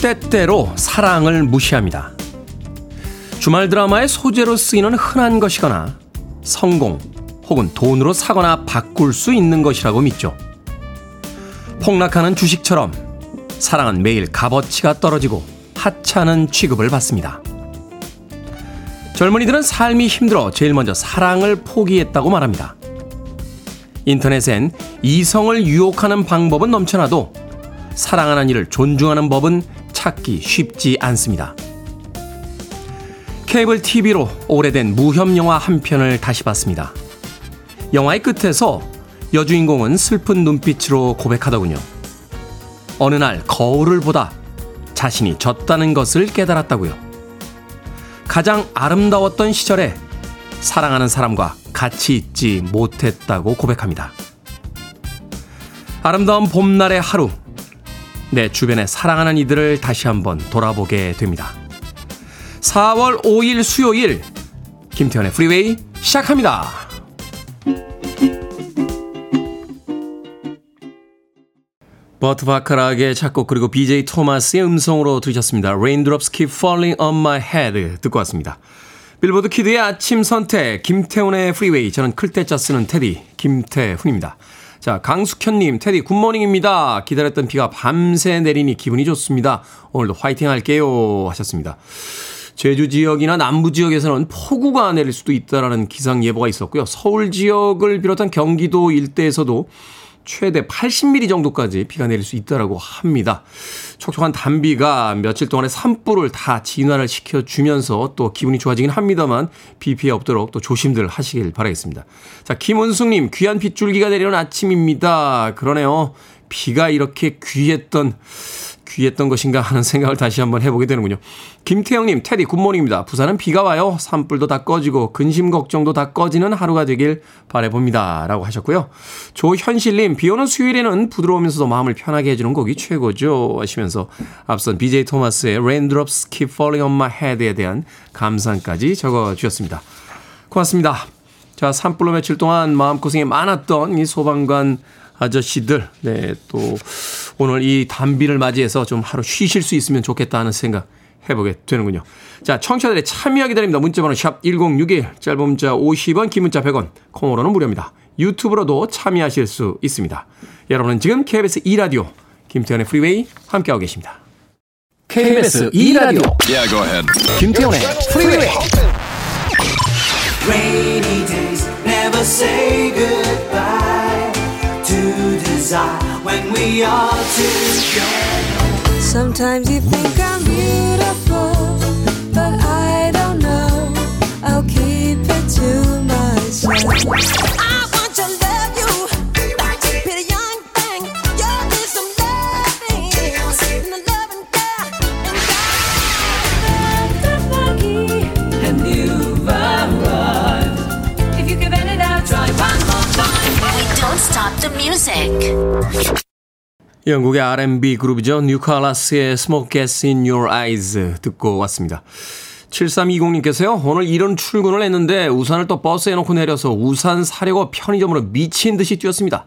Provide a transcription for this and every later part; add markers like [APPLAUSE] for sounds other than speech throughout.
때때로 사랑을 무시합니다. 주말 드라마의 소재로 쓰이는 흔한 것이거나 성공 혹은 돈으로 사거나 바꿀 수 있는 것이라고 믿죠. 폭락하는 주식처럼 사랑은 매일 값어치가 떨어지고 하찮은 취급을 받습니다. 젊은이들은 삶이 힘들어 제일 먼저 사랑을 포기했다고 말합니다. 인터넷엔 이성을 유혹하는 방법은 넘쳐나도 사랑하는 이를 존중하는 법은 찾기 쉽지 않습니다. 케이블 TV로 오래된 무협 영화 한 편을 다시 봤습니다. 영화의 끝에서 여주인공은 슬픈 눈빛으로 고백하더군요. 어느 날 거울을 보다 자신이 졌다는 것을 깨달았다고요. 가장 아름다웠던 시절에 사랑하는 사람과 같이 있지 못했다고 고백합니다. 아름다운 봄날의 하루, 내 주변에 사랑하는 이들을 다시 한번 돌아보게 됩니다. 4월 5일 수요일, 김태훈의 프리웨이 시작합니다. 버트 바카락의 작곡 그리고 BJ 토마스의 음성으로 들으셨습니다. Raindrops Keep Falling on My Head 듣고 왔습니다. 빌보드 키드의 아침 선택 김태훈의 프리웨이 저는 클 태 자 쓰는 테디 김태훈입니다. 자 강숙현님 테디 good morning입니다. 기다렸던 비가 밤새 내리니 기분이 좋습니다. 오늘도 화이팅 할게요 하셨습니다. 제주 지역이나 남부 지역에서는 폭우가 내릴 수도 있다라는 기상 예보가 있었고요. 서울 지역을 비롯한 경기도 일대에서도 최대 80mm 정도까지 비가 내릴 수 있다라고 합니다. 촉촉한 단비가 며칠 동안의 산불을 다 진화를 시켜주면서 또 기분이 좋아지긴 합니다만 비 피해 없도록 또 조심들 하시길 바라겠습니다. 자, 김은숙님, 귀한 빗줄기가 내리는 아침입니다. 그러네요. 비가 이렇게 귀했던 귀했던 것인가 하는 생각을 다시 한번 해보게 되는군요. 김태영님, 태디 good morning입니다. 부산은 비가 와요. 산불도 다 꺼지고 근심 걱정도 다 꺼지는 하루가 되길 바래봅니다. 라고 하셨고요. 조현실님, 비 오는 수요일에는 부드러우면서도 마음을 편하게 해주는 곡이 최고죠. 하시면서 앞선 BJ 토마스의 Raindrops Keep Falling on My Head에 대한 감상까지 적어주셨습니다. 고맙습니다. 자, 산불로 며칠 동안 마음고생이 많았던 이 소방관 아저씨들, 네, 또 오늘 이 단비를 맞이해서 좀 하루 쉬실 수 있으면 좋겠다 하는 생각 해보게 되는군요. 자, 청취자들의 참여 기다립니다. 문자번호 샵 1061, 짧은 문자 50원, 긴 문자 100원, 콩으로는 무료입니다. 유튜브로도 참여하실 수 있습니다. 여러분은 지금 KBS 2라디오, 김태현의 프리웨이 함께하고 계십니다. KBS 2라디오, yeah, go ahead. 김태현의 프리웨이. Rainy days never say goodbye desire when we are together. Sometimes you think I'm beautiful, but I don't know. I'll keep it to myself. Music. 영국의 R&B 그룹이죠. 뉴칼라스의 Smoke Gas in Your Eyes 듣고 왔습니다. 7320님께서요. 오늘 이런 출근을 했는데 우산을 또 버스에 놓고 내려서 우산 사려고 편의점으로 미친 듯이 뛰었습니다.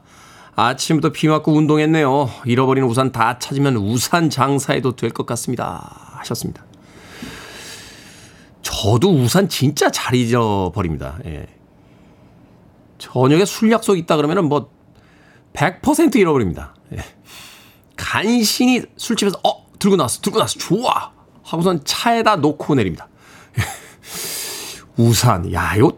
아침부터 비 맞고 운동했네요. 잃어버린 우산 다 찾으면 우산 장사해도 될 것 같습니다. 하셨습니다. 저도 우산 진짜 잘 잊어버립니다. 예. 저녁에 술 약속 있다 그러면은 뭐 100% 잃어버립니다. 예. 간신히 술집에서 어 들고 나왔어 들고 나왔어 좋아 하고선 차에다 놓고 내립니다. 우산 야요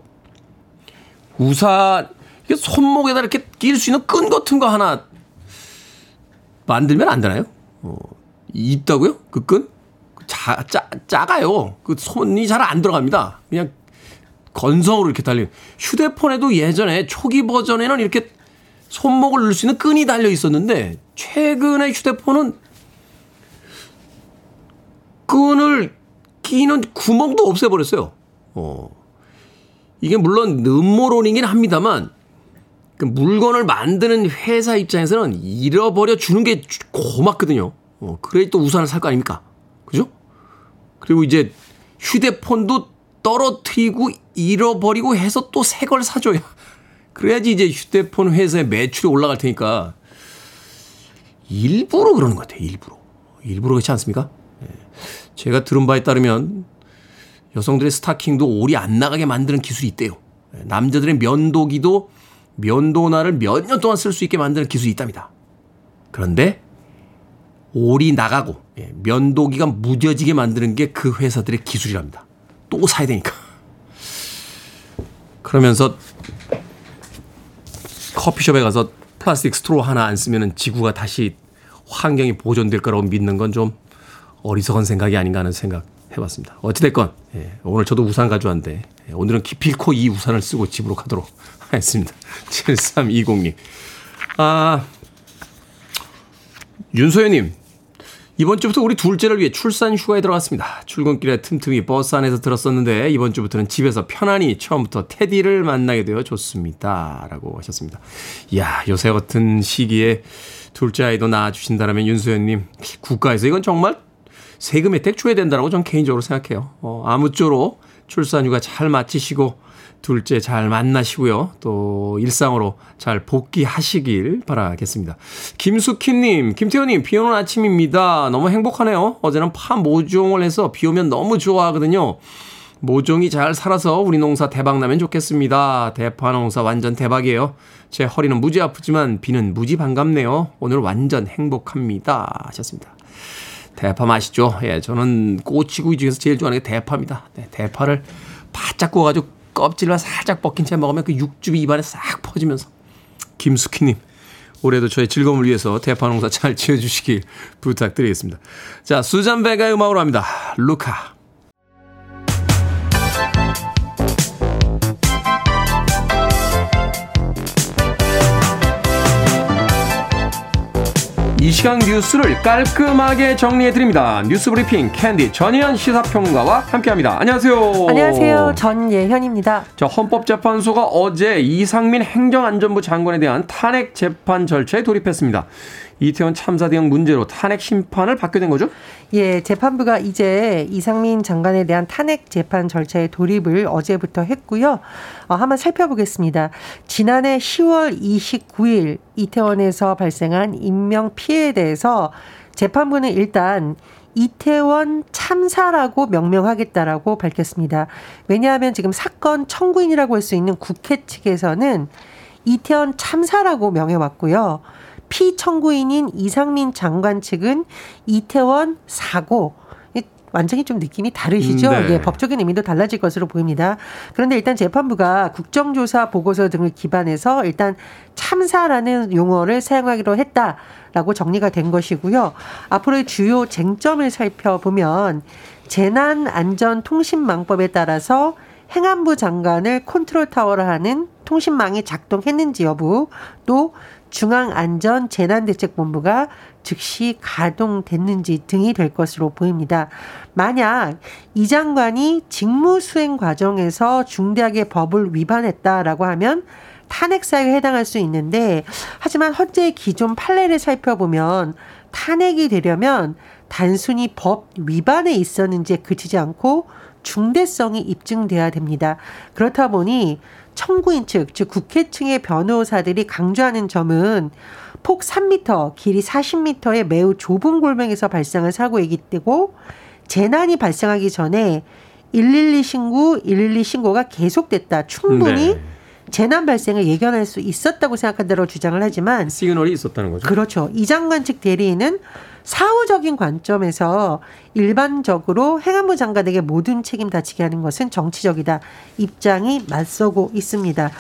우산 이게 손목에다 이렇게 끼울 수 있는 끈 같은 거 하나 만들면 안 되나요? 어, 있다고요? 그 끈? 자, 짜, 작아요. 그 손이 잘 안 들어갑니다. 그냥 건성으로 이렇게 달린 휴대폰에도 예전에 초기 버전에는 이렇게 손목을 넣을 수 있는 끈이 달려 있었는데 최근에 휴대폰은 끈을 끼는 구멍도 없애버렸어요. 어. 이게 물론 음모론이긴 합니다만 그 물건을 만드는 회사 입장에서는 잃어버려 주는 게 고맙거든요. 어, 그래 또 우산을 살 거 아닙니까? 그죠? 그리고 이제 휴대폰도 떨어뜨리고 잃어버리고 해서 또 새 걸 사줘야 그래야지 이제 휴대폰 회사의 매출이 올라갈 테니까 일부러 그러는 것 같아요. 일부러. 일부러 그렇지 않습니까? 예. 제가 들은 바에 따르면 여성들의 스타킹도 올이 안 나가게 만드는 기술이 있대요. 예. 남자들의 면도기도 면도날을 몇 년 동안 쓸 수 있게 만드는 기술이 있답니다. 그런데 올이 나가고 예, 면도기가 무뎌지게 만드는 게 그 회사들의 기술이랍니다. 또 사야 되니까. 그러면서 커피숍에 가서 플라스틱 스트로 하나 안 쓰면 지구가 다시 환경이 보존될 거라고 믿는 건 좀 어리석은 생각이 아닌가 하는 생각 해봤습니다. 어찌됐건, 예, 오늘 저도 우산 가져왔는데, 예, 오늘은 기필코 이 우산을 쓰고 집으로 가도록 [LAUGHS] 하겠습니다. 7320님. 아, 윤소연님, 이번 주부터 우리 둘째를 위해 출산 휴가에 들어갔습니다. 출근길에 틈틈이 버스 안에서 들었었는데 이번 주부터는 집에서 편안히 처음부터 테디를 만나게 되어 좋습니다. 라고 하셨습니다. 이야, 요새 같은 시기에 둘째 아이도 낳아주신다면 윤수연님, 국가에서 이건 정말 세금 혜택 줘야 된다고 저는 개인적으로 생각해요. 어, 아무쪼록 출산 휴가 잘 마치시고 둘째 잘 만나시고요. 또 일상으로 잘 복귀하시길 바라겠습니다. 김수키님, 김태현님, 비 오는 아침입니다. 너무 행복하네요. 어제는 파 모종을 해서 비 오면 너무 좋아하거든요. 모종이 잘 살아서 우리 농사 대박 나면 좋겠습니다. 대파 농사 완전 대박이에요. 제 허리는 무지 아프지만 비는 무지 반갑네요. 오늘 완전 행복합니다. 하셨습니다. 대파 맛있죠? 예, 저는 꼬치구이 중에서 제일 좋아하는 게 대파입니다. 네, 대파를 바짝 구워가지고 껍질만 살짝 벗긴 채 먹으면 그 육즙이 입안에 싹 퍼지면서 김숙희님 올해도 저의 즐거움을 위해서 대파 농사 잘 지어주시길 부탁드리겠습니다. 자 수잔 베가의 음악으로 합니다. 루카 이 시간 뉴스를 깔끔하게 정리해드립니다. 뉴스 브리핑 캔디 전예현 시사평론가와 함께합니다. 안녕하세요. 안녕하세요. 전예현입니다. 자, 헌법재판소가 어제 이상민 행정안전부 장관에 대한 탄핵 재판 절차에 돌입했습니다. 이태원 참사 대응 문제로 탄핵 심판을 받게 된 거죠? 예, 재판부가 이제 이상민 장관에 대한 탄핵 재판 절차에 돌입을 어제부터 했고요. 어, 한번 살펴보겠습니다. 지난해 10월 29일 이태원에서 발생한 인명 피해에 대해서 재판부는 일단 이태원 참사라고 명명하겠다라고 밝혔습니다. 왜냐하면 지금 사건 청구인이라고 할 수 있는 국회 측에서는 이태원 참사라고 명해왔고요. 피청구인인 이상민 장관 측은 이태원 사고 완전히 좀 느낌이 다르시죠? 음, 네. 예, 법적인 의미도 달라질 것으로 보입니다. 그런데 일단 재판부가 국정조사 보고서 등을 기반해서 일단 참사라는 용어를 사용하기로 했다라고 정리가 된 것이고요. 앞으로의 주요 쟁점을 살펴보면 재난안전통신망법에 따라서 행안부 장관을 컨트롤 타워를 하는 통신망이 작동했는지 여부 또 중앙안전재난대책본부가 즉시 가동됐는지 등이 될 것으로 보입니다. 만약 이 장관이 직무 수행 과정에서 중대하게 법을 위반했다라고 하면 탄핵 사유에 해당할 수 있는데 하지만 헌재의 기존 판례를 살펴보면 탄핵이 되려면 단순히 법 위반에 있었는지에 그치지 않고 중대성이 입증돼야 됩니다. 그렇다 보니 청구인 측, 즉 국회 층의 변호사들이 강조하는 점은 폭 3m, 길이 40m의 매우 좁은 골명에서 발생한 사고이기 때고 재난이 발생하기 전에 112 신고, 112 신고가 계속됐다. 충분히 네. 재난 발생을 예견할 수 있었다고 생각한다고 주장을 하지만 시그널이 있었다는 거죠. 그렇죠. 이 장관 측 대리인은 사후적인 관점에서 일반적으로 행안부 장관에게 모든 책임 다치게 하는 것은 정치적이다. 입장이 맞서고 있습니다.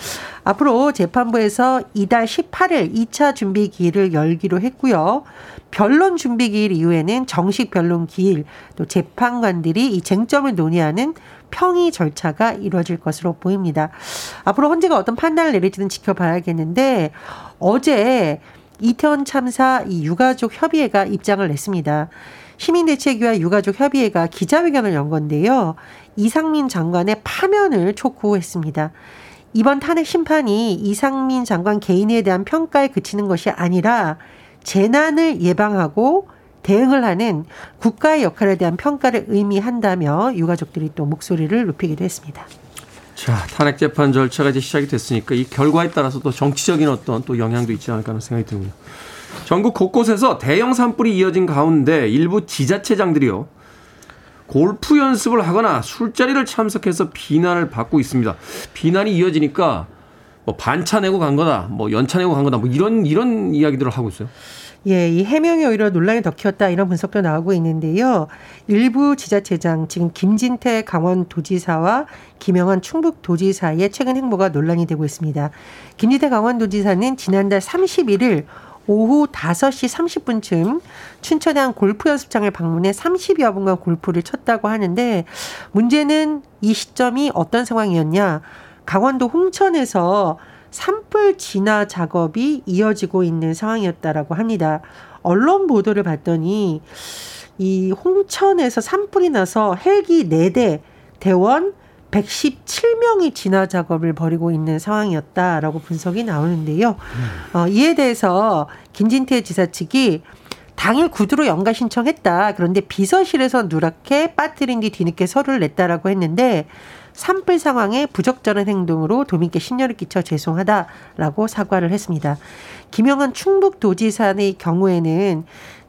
앞으로 재판부에서 이달 18일 2차 준비 기일을 열기로 했고요. 변론 준비 기일 이후에는 정식 변론 기일 또 재판관들이 이 쟁점을 논의하는 평의 절차가 이루어질 것으로 보입니다. 앞으로 헌재가 어떤 판단을 내릴지는 지켜봐야겠는데 어제 이태원 참사 이 유가족 협의회가 입장을 냈습니다. 시민대책위와 유가족 협의회가 기자회견을 연 건데요. 이상민 장관의 파면을 촉구했습니다. 이번 탄핵 심판이 이상민 장관 개인에 대한 평가에 그치는 것이 아니라 재난을 예방하고 대응을 하는 국가의 역할에 대한 평가를 의미한다며 유가족들이 또 목소리를 높이기도 했습니다. 자, 탄핵 재판 절차가 이제 시작이 됐으니까 이 결과에 따라서 또 정치적인 어떤 또 영향도 있지 않을까 하는 생각이 듭니다. 전국 곳곳에서 대형 산불이 이어진 가운데 일부 지자체장들이요. 골프 연습을 하거나 술자리를 참석해서 비난을 받고 있습니다. 비난이 이어지니까 뭐 반차 내고 간 거다, 뭐 연차 내고 간 거다, 뭐 이런 이런 이야기들을 하고 있어요. 예, 이 해명이 오히려 논란이 더 키웠다 이런 분석도 나오고 있는데요. 일부 지자체장 지금 김진태 강원도지사와 김영환 충북도지사의 최근 행보가 논란이 되고 있습니다. 김진태 강원도지사는 지난달 31일 오후 5시 30분쯤 춘천의 한 골프 연습장을 방문해 30여 분간 골프를 쳤다고 하는데 문제는 이 시점이 어떤 상황이었냐? 강원도 홍천에서 산불 진화 작업이 이어지고 있는 상황이었다라고 합니다. 언론 보도를 봤더니 이 홍천에서 산불이 나서 헬기 4대 대원 117명이 진화 작업을 벌이고 있는 상황이었다라고 분석이 나오는데요. 어, 이에 대해서 김진태 지사 측이 당일 구두로 연가 신청했다. 그런데 비서실에서 누락해 빠뜨린 뒤 뒤늦게 서류를 냈다라고 했는데 산불 상황에 부적절한 행동으로 도민께 신녀를 끼쳐 죄송하다라고 사과를 했습니다. 김영환 충북도지사의 경우에는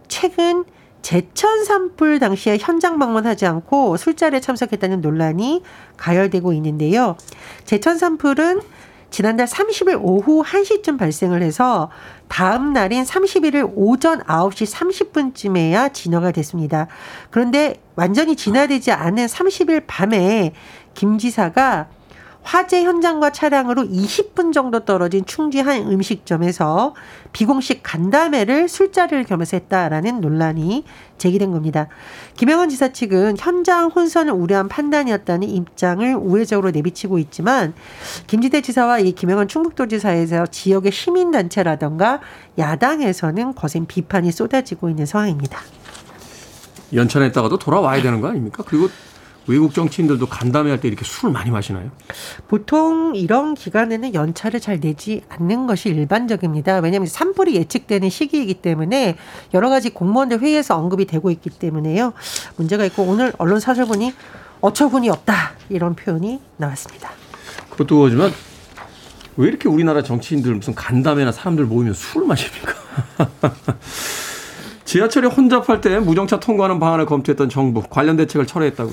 최근 제천 산불 당시에 현장 방문하지 않고 술자리에 참석했다는 논란이 가열되고 있는데요. 제천 산불은 지난달 30일 오후 1시쯤 발생을 해서 다음 날인 31일 오전 9시 30분쯤에야 진화가 됐습니다. 그런데 완전히 진화되지 않은 30일 밤에 김 지사가 화재 현장과 차량으로 20분 정도 떨어진 충주 한 음식점에서 비공식 간담회를 술자리를 겸해서 했다라는 논란이 제기된 겁니다. 김영원 지사 측은 현장 혼선을 우려한 판단이었다는 입장을 우회적으로 내비치고 있지만 김지대 지사와 이 김영원 충북도지사에서 지역의 시민단체라던가 야당에서는 거센 비판이 쏟아지고 있는 상황입니다. 연천했다가도 돌아와야 되는 거 아닙니까? 그리고 외국 정치인들도 간담회 할 때 이렇게 술을 많이 마시나요? 보통 이런 기간에는 연차를 잘 내지 않는 것이 일반적입니다. 왜냐하면 산불이 예측되는 시기이기 때문에 여러 가지 공무원들 회의에서 언급이 되고 있기 때문에요. 문제가 있고 오늘 언론 사설 보니 어처구니 없다 이런 표현이 나왔습니다. 그것도 그거지만 왜 이렇게 우리나라 정치인들 무슨 간담회나 사람들 모이면 술을 마십니까? [LAUGHS] 지하철이 혼잡할 때 무정차 통과하는 방안을 검토했던 정부 관련 대책을 철회했다고요?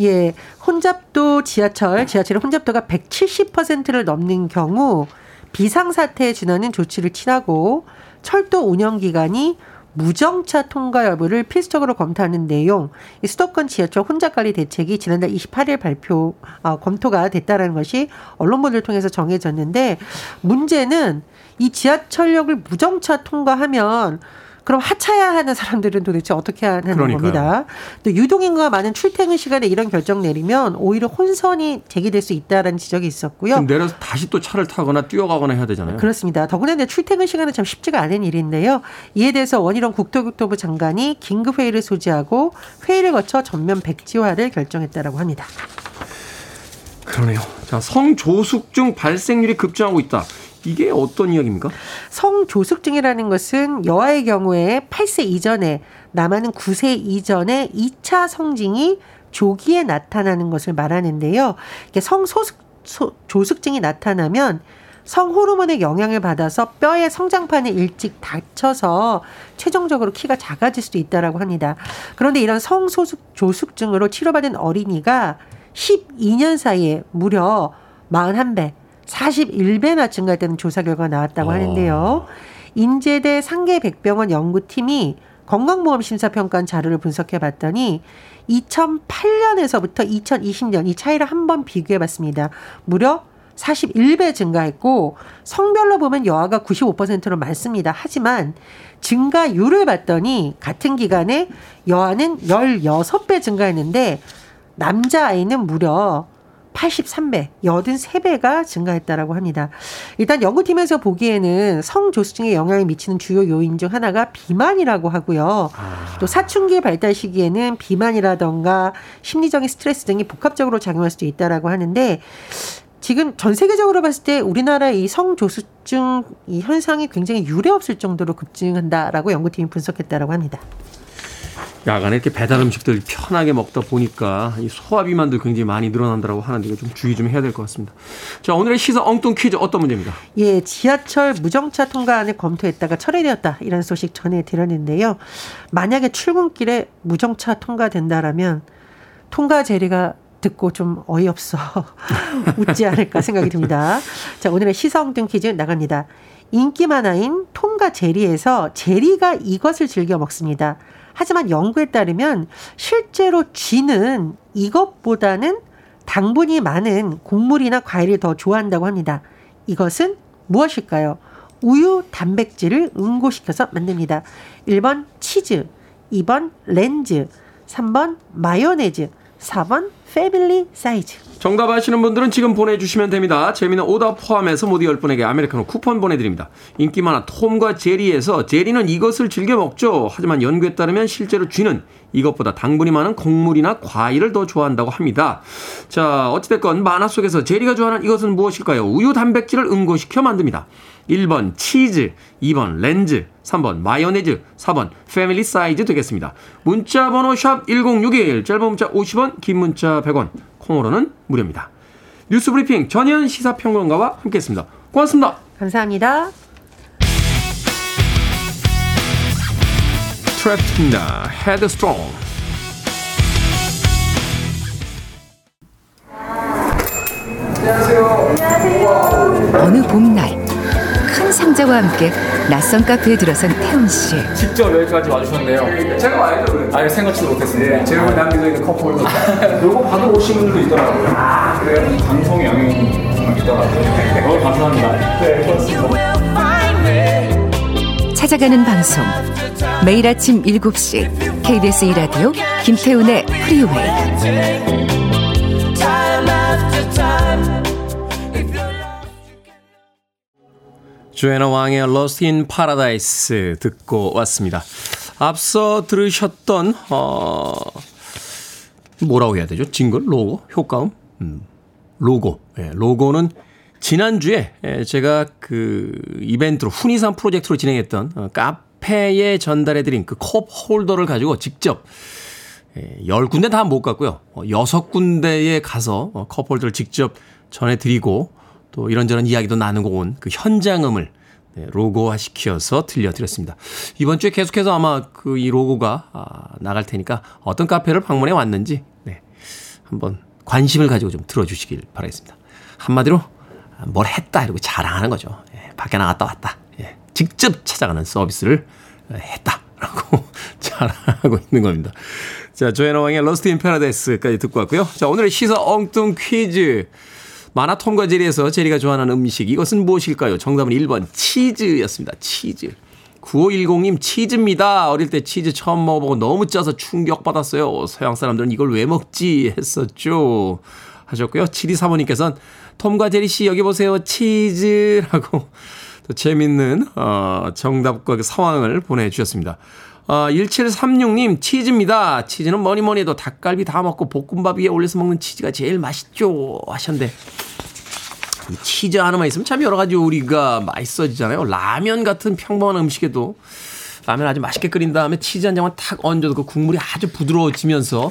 예, 혼잡도 지하철, 지하철의 혼잡도가 170%를 넘는 경우 비상사태에 준하는 조치를 취하고 철도 운영 기간이 무정차 통과 여부를 필수적으로 검토하는 내용, 이 수도권 지하철 혼잡관리 대책이 지난달 28일 발표 어, 검토가 됐다라는 것이 언론 보도를 통해서 정해졌는데 문제는 이 지하철역을 무정차 통과하면 그럼 하차해야 하는 사람들은 도대체 어떻게 하는 그러니까요. 겁니다. 또 유동인구가 많은 출퇴근 시간에 이런 결정 내리면 오히려 혼선이 제기될 수 있다라는 지적이 있었고요. 내려서 다시 또 차를 타거나 뛰어가거나 해야 되잖아요. 그렇습니다. 더구나 출퇴근 시간은 참 쉽지가 않은 일인데요. 이에 대해서 원희룡 국토교통부 장관이 긴급 회의를 소지하고 회의를 거쳐 전면 백지화를 결정했다라고 합니다. 그러네요. 자, 성조숙증 발생률이 급증하고 있다. 이게 어떤 이야기입니까? 성조숙증이라는 것은 여아의 경우에 8세 이전에 남아는 9세 이전에 2차 성징이 조기에 나타나는 것을 말하는데요. 성소숙 조숙증이 나타나면 성 호르몬의 영향을 받아서 뼈의 성장판이 일찍 닫혀서 최종적으로 키가 작아질 수도 있다라고 합니다. 그런데 이런 성소숙 조숙증으로 치료받은 어린이가 12년 사이에 무려 41배, 41배나 증가했다는 조사 결과가 나왔다고 어. 하는데요. 인제대 상계백병원 연구팀이 건강보험 심사평가 자료를 분석해 봤더니 2008년에서부터 2020년 이 차이를 한번 비교해 봤습니다. 무려 41배 증가했고 성별로 보면 여아가 95%로 많습니다. 하지만 증가율을 봤더니 같은 기간에 여아는 16배 증가했는데 남자아이는 무려 83배, 83배가 증가했다라고 합니다. 일단 연구팀에서 보기에는 성조수증에 영향을 미치는 주요 요인 중 하나가 비만이라고 하고요. 아. 또 사춘기 발달 시기에는 비만이라던가 심리적인 스트레스 등이 복합적으로 작용할 수도 있다라고 하는데 지금 전 세계적으로 봤을 때 우리나라 이 성조수증 이 현상이 굉장히 유례 없을 정도로 급증한다라고 연구팀이 분석했다라고 합니다. 야간에 이렇게 배달 음식들 편하게 먹다 보니까 이 소화비만도 굉장히 많이 늘어난다고 하는데 이거 좀 주의 좀 해야 될 것 같습니다. 자, 오늘의 시사 엉뚱 퀴즈 어떤 문제입니다. 예, 지하철 무정차 통과안을 검토했다가 철회되었다. 이런 소식 전해드렸는데요. 만약에 출근길에 무정차 통과된다라면 통과 제리가 듣고 좀 어이없어 [LAUGHS] 웃지 않을까 생각이 듭니다. 자, 오늘의 시사 엉뚱 퀴즈 나갑니다. 인기 만화인 통과 제리에서 제리가 이것을 즐겨 먹습니다. 하지만 연구에 따르면 실제로 쥐는 이것보다는 당분이 많은 곡물이나 과일을 더 좋아한다고 합니다. 이것은 무엇일까요? 우유 단백질을 응고시켜서 만듭니다. 1번 치즈, 2번 렌즈, 3번 마요네즈, 4번 패밀리 사이즈. 정답 아시는 분들은 지금 보내주시면 됩니다. 재밌는 오답 포함해서 모두 10분에게 아메리카노 쿠폰 보내드립니다. 인기 만화 톰과 제리에서 제리는 이것을 즐겨 먹죠. 하지만 연구에 따르면 실제로 쥐는 이것보다 당분이 많은 곡물이나 과일을 더 좋아한다고 합니다. 자, 어찌됐건 만화 속에서 제리가 좋아하는 이것은 무엇일까요? 우유 단백질을 응고시켜 만듭니다. 1번 치즈, 2번 렌즈, 3번 마요네즈, 4번 패밀리 사이즈 되겠습니다. 문자 번호 샵 1061, 짧은 문자 50원, 긴 문자 100원, 콩으로는 무료입니다. 뉴스 브리핑 전예현 시사평론가와 함께했습니다. 고맙습니다. 감사합니다. 트랩입니다. Headstrong. 어느 봄날 큰 상자와 함께 낯선 카페에 들어선 태훈 씨. 직접 여기까지 와주셨네요. 제가 와야죠. 그래. 아예 생각지도 못했습니다. 네, 제가 남겨져 있는 커플 [LAUGHS] 요거 받으러 오시는 분들도 있더라고요. 아, 그래요? 방송의 영향이 정말 있더라고요. 너무 감사합니다. 네, 고맙습니다. 찾아가는 방송 매일 아침 7시 KBS 2라디오 김태훈의 프리웨이 조애나 왕의 Lost in Paradise 듣고 왔습니다. 앞서 들으셨던 어 뭐라고 해야 되죠? 징글, 로고, 효과음, 음, 로고. 예, 로고는 지난주에 예, 제가 그 이벤트로 훈이상 프로젝트로 진행했던 어, 카페에 전달해드린 그 컵 홀더를 가지고 직접 예, 10군데 다 못 갔고요. 어, 6군데에 가서 어, 컵 홀더를 직접 전해드리고 또 이런저런 이야기도 나누고 온 그 현장음을 네, 로고화 시켜서 들려드렸습니다. 이번 주에 계속해서 아마 그 이 로고가 아, 나갈 테니까 어떤 카페를 방문해 왔는지 네, 한번 관심을 가지고 좀 들어주시길 바라겠습니다. 한마디로 뭘 했다 이러고 자랑하는 거죠. 예, 밖에 나갔다 왔다. 예, 직접 찾아가는 서비스를 했다라고 [LAUGHS] 자랑하고 있는 겁니다. 자, 조앤나 왕의 Lost in Paradise까지 듣고 왔고요. 자, 오늘의 시사 엉뚱 퀴즈. 만화 톰과 제리에서 제리가 좋아하는 음식 이것은 무엇일까요? 정답은 1번 치즈였습니다. 치즈. 9510님 치즈입니다. 어릴 때 치즈 처음 먹어보고 너무 짜서 충격받았어요. 서양 사람들은 이걸 왜 먹지 했었죠. 하셨고요. 7235님께서는 톰과 제리 씨 여기 보세요. 치즈라고 [LAUGHS] 또 재밌는 어, 정답과 그 상황을 보내주셨습니다. 어, 1736님 치즈입니다. 치즈는 뭐니 뭐니 해도 닭갈비 다 먹고 볶음밥 위에 올려서 먹는 치즈가 제일 맛있죠 하셨는데 치즈 하나만 있으면 참 여러 가지 요리가 맛있어지잖아요. 라면 같은 평범한 음식에도 라면 아주 맛있게 끓인 다음에 치즈 한 장만 탁 얹어도 그 국물이 아주 부드러워지면서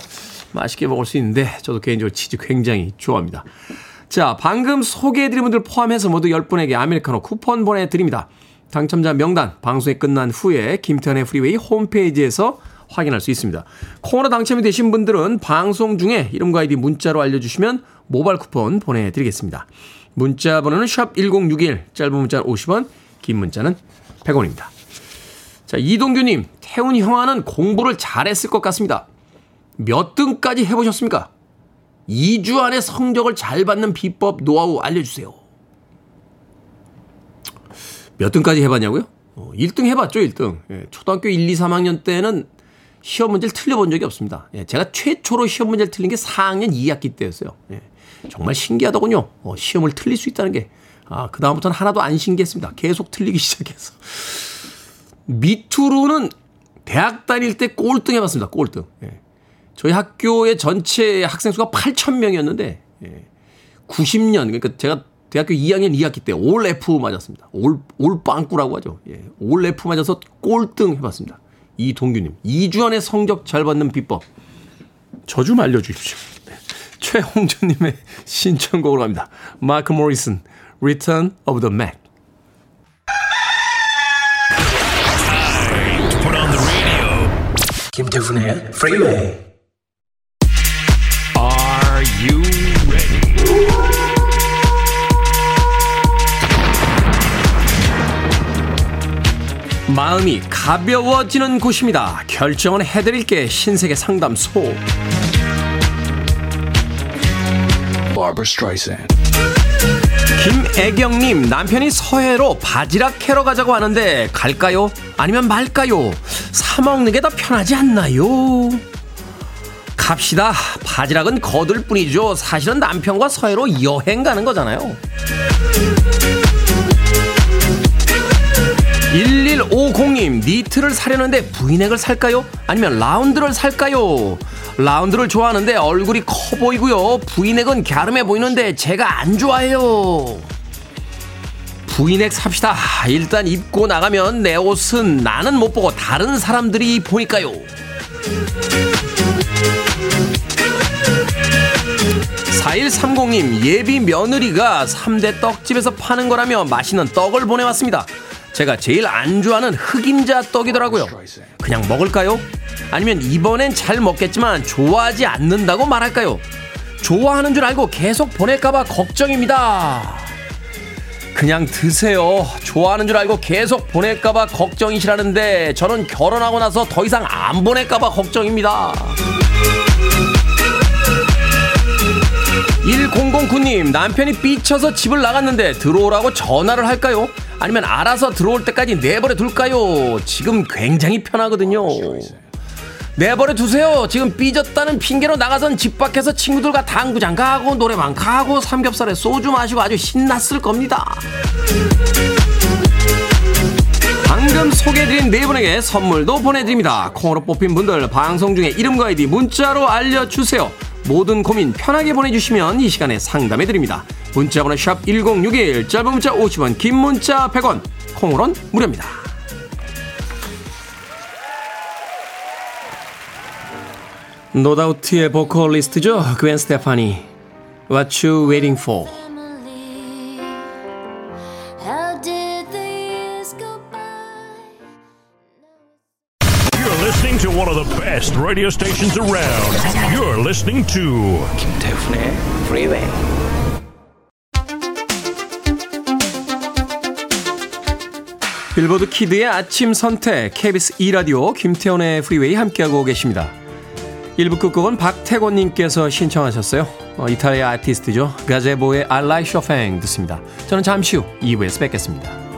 맛있게 먹을 수 있는데 저도 개인적으로 치즈 굉장히 좋아합니다. 자, 방금 소개해드린 분들 포함해서 모두 10분에게 아메리카노 쿠폰 보내드립니다. 당첨자 명단 방송이 끝난 후에 김태훈의 프리웨이 홈페이지에서 확인할 수 있습니다. 콩으로 당첨이 되신 분들은 방송 중에 이름과 아이디 문자로 알려주시면 모바일 쿠폰 보내드리겠습니다. 문자 번호는 샵 1061, 짧은 문자는 50원, 긴 문자는 100원입니다. 자, 이동규님, 태훈 형아는 공부를 잘했을 것 같습니다. 몇 등까지 해보셨습니까? 2주 안에 성적을 잘 받는 비법 노하우 알려주세요. 몇 등까지 해봤냐고요? 어, 1등 해봤죠, 1등. 예, 초등학교 1, 2, 3학년 때는 시험 문제를 틀려본 적이 없습니다. 예, 제가 최초로 시험 문제를 틀린 게 4학년 2학기 때였어요. 예, 정말 신기하더군요. 어, 시험을 틀릴 수 있다는 게. 아, 그다음부터는 하나도 안 신기했습니다. 계속 틀리기 [LAUGHS] 시작해서. 밑으로는 대학 다닐 때 꼴등 해봤습니다. 꼴등. 예. 저희 학교의 전체 학생 수가 8천 명이었는데 예. 90년 그러니까 제가 대학교 2학년 2학기 때 올 F 맞았습니다. 올, 올 빵꾸라고 하죠. 예. 올 F 맞아서 꼴등 해봤습니다. 이동규님, 2주 안에 성적 잘 받는 비법. 저 좀 알려주십시오. 네. 최홍준님의 [LAUGHS] 신청곡으로 갑니다. 마크 모리슨, Return of the Mac. Put on the radio. 김태훈의 Freeway. Are 마음이 가벼워지는 곳입니다. 결정은 해드릴게 신세계 상담소. 김애경님 남편이 서해로 바지락 캐러 가자고 하는데 갈까요? 아니면 말까요? 사 먹는 게 더 편하지 않나요? 갑시다. 바지락은 거들 뿐이죠. 사실은 남편과 서해로 여행 가는 거잖아요. 1150님, 니트를 사려는데 브이넥을 살까요? 아니면 라운드를 살까요? 라운드를 좋아하는데 얼굴이 커 보이고요. 브이넥은 갸름해 보이는데 제가 안 좋아해요. 브이넥 삽시다. 일단 입고 나가면 내 옷은 나는 못 보고 다른 사람들이 보니까요. 4130님, 예비 며느리가 3대 떡집에서 파는 거라며 맛있는 떡을 보내왔습니다. 제가 제일 안 좋아하는 흑임자 떡이더라고요. 그냥 먹을까요? 아니면 이번엔 잘 먹겠지만 좋아하지 않는다고 말할까요? 좋아하는 줄 알고 계속 보낼까봐 걱정입니다. 그냥 드세요. 좋아하는 줄 알고 계속 보낼까봐 걱정이시라는데 저는 결혼하고 나서 더 이상 안 보낼까봐 걱정입니다. 1009님 남편이 삐쳐서 집을 나갔는데 들어오라고 전화를 할까요? 아니면 알아서 들어올 때까지 내버려 둘까요? 지금 굉장히 편하거든요. 내버려 두세요. 지금 삐졌다는 핑계로 나가선 집 밖에서 친구들과 당구장 가고 노래방 가고 삼겹살에 소주 마시고 아주 신났을 겁니다. 방금 소개해드린 네 분에게 선물도 보내드립니다. 콩으로 뽑힌 분들 방송 중에 이름과 아이디 문자로 알려주세요. 모든 고민 편하게 보내주시면 이 시간에 상담해드립니다. 문자번호 샵 1061, 짧은 문자 50원, 긴 문자 100원, 콩으론 무료입니다. 노다우트의 보컬리스트죠. 그웬 스테파니. What you waiting for? Best radio stations around. You're listening to 김태훈의 Freeway. 빌보드 키드의 아침 선택 KBS 2 라디오 김태훈의 프리웨이 함께하고 계십니다. 1부 끝곡은 박태권님께서 신청하셨어요. 어, 이탈리아 아티스트죠. 가제보의 I like Chopin 듣습니다. 저는 잠시 후 2부에서 뵙겠습니다.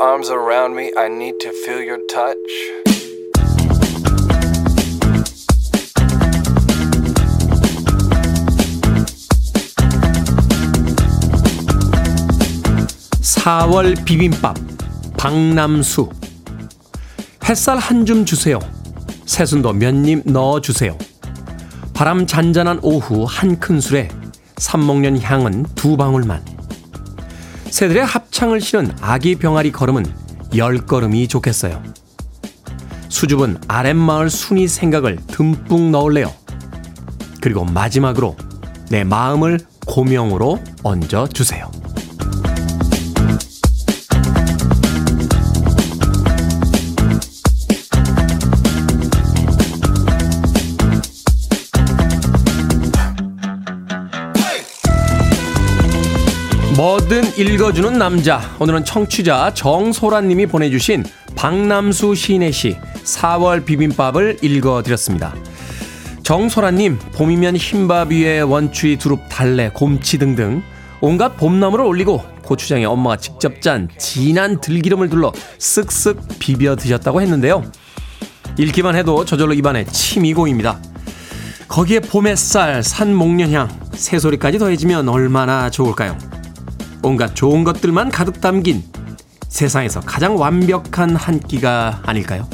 Arms around me. I need to feel your touch. 사월 비빔밥 박남수 햇살 한 줌 주세요. 새순도 몇 입 넣어 주세요. 바람 잔잔한 오후 한 큰술에 삼목련 향은 두 방울만. 새들의 합 창을 실은 아기 병아리 걸음은 열 걸음이 좋겠어요. 수줍은 아랫마을 순이 생각을 듬뿍 넣을래요. 그리고 마지막으로 내 마음을 고명으로 얹어 주세요. 뭐든 읽어주는 남자. 오늘은 청취자 정소라님이 보내주신 박남수 시인의 시 4월 비빔밥을 읽어드렸습니다. 정소라님, 봄이면 흰밥 위에 원추위, 두릅, 달래, 곰치 등등 온갖 봄나물을 올리고 고추장에 엄마가 직접 짠 진한 들기름을 둘러 쓱쓱 비벼 드셨다고 했는데요. 읽기만 해도 저절로 입안에 침이 고입니다. 거기에 봄 햇살, 산 목련향, 새소리까지 더해지면 얼마나 좋을까요? 온갖 좋은 것들만 가득 담긴 세상에서 가장 완벽한 한 끼가 아닐까요?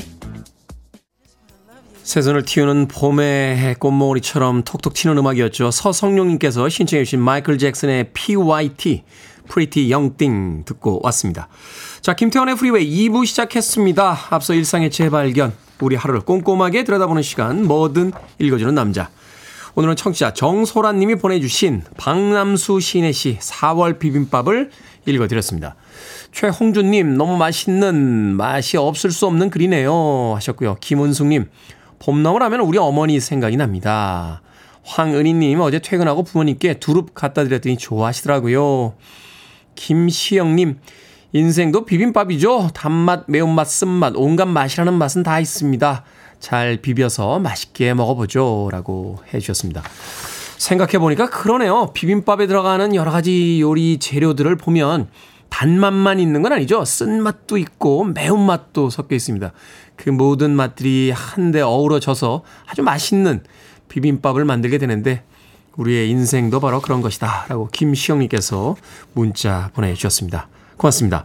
새순을 틔우는 봄의 꽃몽오리처럼 톡톡 튀는 음악이었죠. 서성룡님께서 신청해 주신 마이클 잭슨의 PYT, Young Thing 듣고 왔습니다. 자, 김태훈의 프리웨이 2부 시작했습니다. 앞서 일상의 재발견, 우리 하루를 꼼꼼하게 들여다보는 시간, 뭐든 읽어주는 남자. 오늘은 청취자 정소란 님이 보내주신 박남수 시인의 시 4월 비빔밥을 읽어드렸습니다. 최홍준 님, 너무 맛있는, 맛이 없을 수 없는 글이네요. 하셨고요. 김은숙 님, 봄나물 하면 우리 어머니 생각이 납니다. 황은희 님, 어제 퇴근하고 부모님께 두릅 갖다 드렸더니 좋아하시더라고요. 김시영 님, 인생도 비빔밥이죠. 단맛, 매운맛, 쓴맛, 온갖 맛이라는 맛은 다 있습니다. 잘 비벼서 맛있게 먹어보죠. 라고 해주셨습니다. 생각해보니까 그러네요. 비빔밥에 들어가는 여러 가지 요리 재료들을 보면 단맛만 있는 건 아니죠. 쓴맛도 있고 매운맛도 섞여 있습니다. 그 모든 맛들이 한데 어우러져서 아주 맛있는 비빔밥을 만들게 되는데 우리의 인생도 바로 그런 것이다. 라고 김시영님께서 문자 보내주셨습니다. 고맙습니다.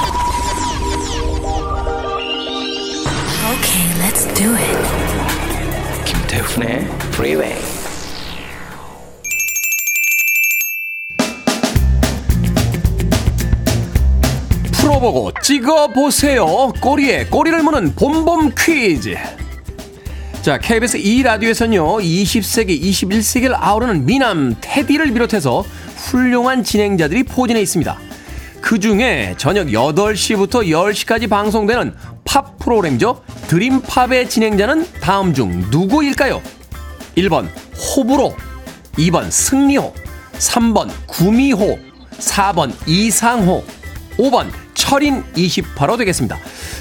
Let's do it. 김태훈의 Freeway. 풀어보고 찍어보세요. 꼬리에 꼬리를 무는 봄봄 퀴즈. 자, KBS 2라디오에서는요, 20세기, 21세기를 아우르는 미남 테디를 비롯해서 훌륭한 진행자들이 포진해 있습니다. 그 중에 저녁 8시부터 10시까지 방송되는 팝 프로그램이죠. 드림팝의 진행자는 다음 중 누구일까요? 1번 호불호, 2번 승리호, 3번 구미호, 4번 이상호, 5번 철인 28호 되겠습니다.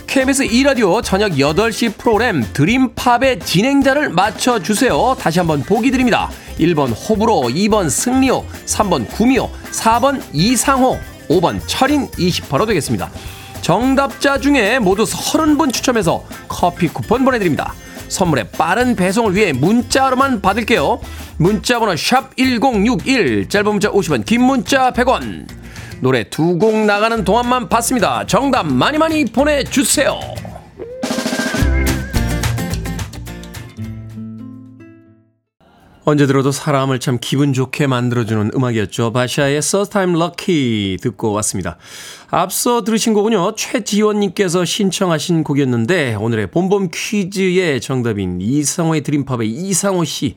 KBS 2라디오 저녁 8시 프로그램 드림팝의 진행자를 맞춰주세요. 다시 한번 보기 드립니다. 1번 호불호, 2번 승리호, 3번 구미호, 4번 이상호, 5번 철인 28호 되겠습니다. 정답자 중에 모두 30분 추첨해서 커피 쿠폰 보내드립니다. 선물의 빠른 배송을 위해 문자로만 받을게요. 문자번호 샵 1061, 짧은 문자 50원, 긴 문자 100원. 노래 두 곡 나가는 동안만 받습니다. 정답 많이 많이 보내주세요. 언제 들어도 사람을 참 기분 좋게 만들어주는 음악이었죠. 바샤의 First Time Lucky 듣고 왔습니다. 앞서 들으신 곡은요. 최지원님께서 신청하신 곡이었는데 오늘의 본범 퀴즈의 정답인 이상호의 드림팝의 이상호 씨.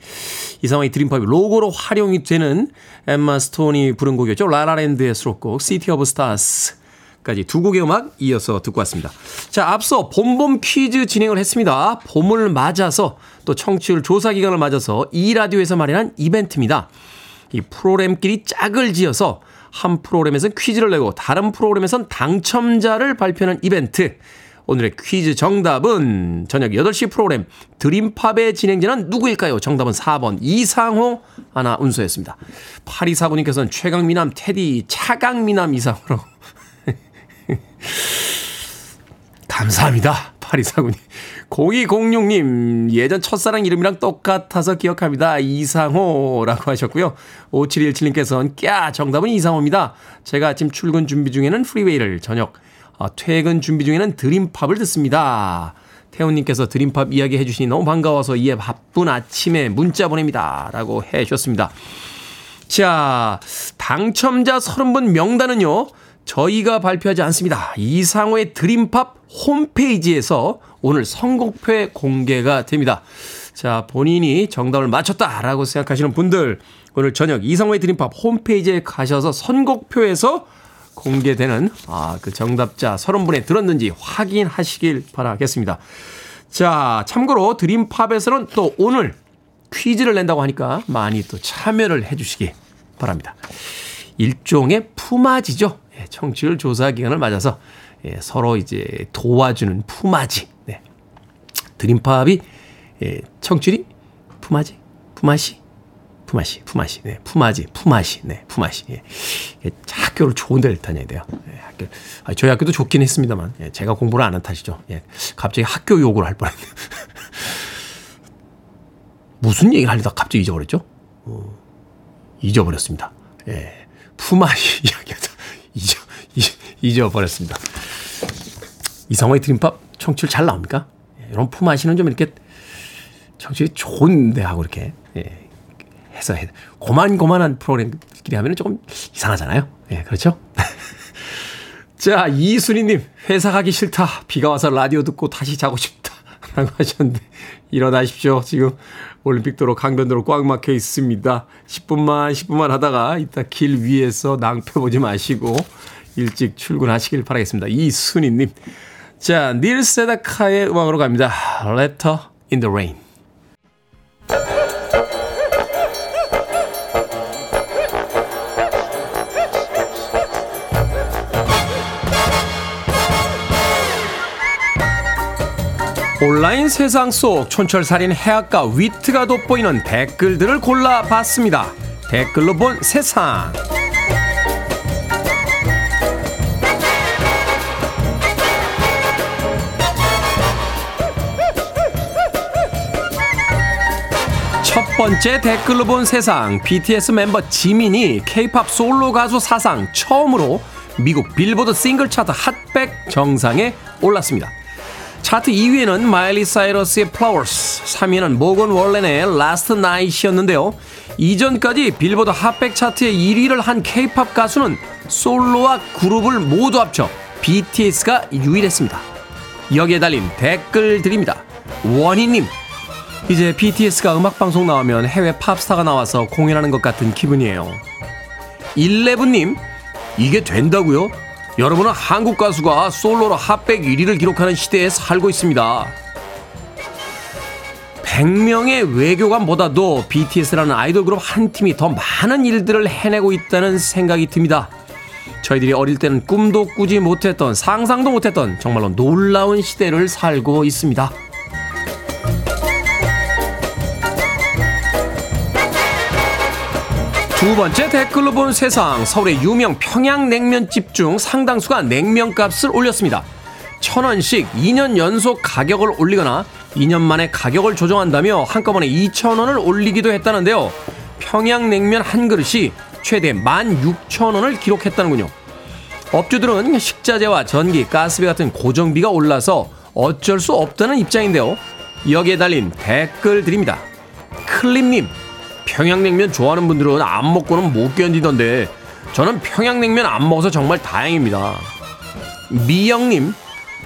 이상호의 드림팝이 로고로 활용이 되는 엠마 스톤이 부른 곡이었죠. 라라랜드의 수록곡 City of Stars. 까지 두 곡의 음악 이어서 듣고 왔습니다. 자, 앞서 봄봄 퀴즈 진행을 했습니다. 봄을 맞아서 또 청취율 조사 기간을 맞아서 이 라디오에서 마련한 이벤트입니다. 이 프로그램끼리 짝을 지어서 한 프로그램에선 퀴즈를 내고 다른 프로그램에선 당첨자를 발표하는 이벤트. 오늘의 퀴즈 정답은 저녁 8시 프로그램 드림팝의 진행자는 누구일까요? 정답은 4번 이상호 아나운서였습니다. 8249님께서는 최강미남 테디 차강미남 이상으로 [LAUGHS] 감사합니다. 8249님. 0206님, 예전 첫사랑 이름이랑 똑같아서 기억합니다. 이상호라고 하셨고요. 5717님께서는, 꺄! 정답은 이상호입니다. 제가 아침 출근 준비 중에는 프리웨이를, 저녁 어, 퇴근 준비 중에는 드림팝을 듣습니다. 태훈님께서 드림팝 이야기 해주시니 너무 반가워서 이에 바쁜 아침에 문자 보냅니다. 라고 해 주셨습니다. 자, 당첨자 30분 명단은요, 저희가 발표하지 않습니다. 이상호의 드림팝 홈페이지에서 오늘 선곡표에 공개가 됩니다. 자, 본인이 정답을 맞췄다라고 생각하시는 분들, 오늘 저녁 이상호의 드림팝 홈페이지에 가셔서 선곡표에서 공개되는 아, 그 정답자 30분에 들었는지 확인하시길 바라겠습니다. 자, 참고로 드림팝에서는 또 오늘 퀴즈를 낸다고 하니까 많이 또 참여를 해 주시기 바랍니다. 일종의 품앗이죠. 예, 청취율 조사 기간을 맞아서 예, 서로 이제 도와주는 품앗이. 네. 드림팝이 예, 청취율이 품앗이, 품앗이, 품앗이, 품앗이, 네, 품앗이, 품앗이, 네, 품앗이. 예. 예, 학교를 좋은 데를 다녀야 돼요. 예, 학교, 아, 저희 학교도 좋긴 했습니다만, 예, 제가 공부를 안 한 탓이죠. 예, 갑자기 학교 욕을 할 뻔했네요. [LAUGHS] 무슨 얘기를 하려다 갑자기 잊어버렸죠? 어, 잊어버렸습니다. 예, 품앗이 잊어, 잊, 잊어버렸습니다. 이상화의 드림팝 청취율 잘 나옵니까? 예, 이런 품앗이는 좀 이렇게 청취율이 좋은데 하고 이렇게 예, 해서 해. 고만고만한 프로그램끼리 하면 조금 이상하잖아요. 예, 그렇죠? [LAUGHS] 자, 이순희님, 회사 가기 싫다. 비가 와서 라디오 듣고 다시 자고 싶다. 라고 하셨는데, 일어나십시오. 지금 올림픽도로 강변도로 꽉 막혀 있습니다. 10분만, 10분만 하다가 이따 길 위에서 낭패 보지 마시고 일찍 출근하시길 바라겠습니다. 이순희님. 자, 닐 세다카의 음악으로 갑니다. Letter in the Rain. 온라인 세상 속 촌철살인 해악과 위트가 돋보이는 댓글들을 골라봤습니다. 댓글로 본 세상. 첫 번째 댓글로 본 세상. BTS 멤버 지민이 K-팝 솔로 가수 사상 처음으로 미국 빌보드 싱글 차트 핫백 정상에 올랐습니다. 차트 2위에는 마일리 사이러스의 Flowers, 3위는 모건 월렌의 Last Night이었는데요. 이전까지 빌보드 핫백 차트의 1위를 한 K-팝 가수는 솔로와 그룹을 모두 합쳐 BTS가 유일했습니다. 여기에 달린 댓글들입니다. 원희님, 이제 BTS가 음악방송 나오면 해외 팝스타가 나와서 공연하는 것 같은 기분이에요. 일레브님, 이게 된다고요? 여러분은 한국 가수가 솔로로 핫백 1위를 기록하는 시대에 살고 있습니다. 100명의 외교관보다도 BTS라는 아이돌 그룹 한 팀이 더 많은 일들을 해내고 있다는 생각이 듭니다. 저희들이 어릴 때는 꿈도 꾸지 못했던 상상도 못했던 정말로 놀라운 시대를 살고 있습니다. 두 번째 댓글로 본 세상 서울의 유명 평양냉면집 중 상당수가 냉면값을 올렸습니다. 천 원씩 2년 연속 가격을 올리거나 2년 만에 가격을 조정한다며 한꺼번에 2천 원을 올리기도 했다는데요. 평양냉면 한 그릇이 최대 16,000원을 기록했다는군요. 업주들은 식자재와 전기, 가스비 같은 고정비가 올라서 어쩔 수 없다는 입장인데요. 여기에 달린 댓글 드립니다. 클립님, 평양냉면 좋아하는 분들은 안 먹고는 못 견디던데 저는 평양냉면 안 먹어서 정말 다행입니다. 미영님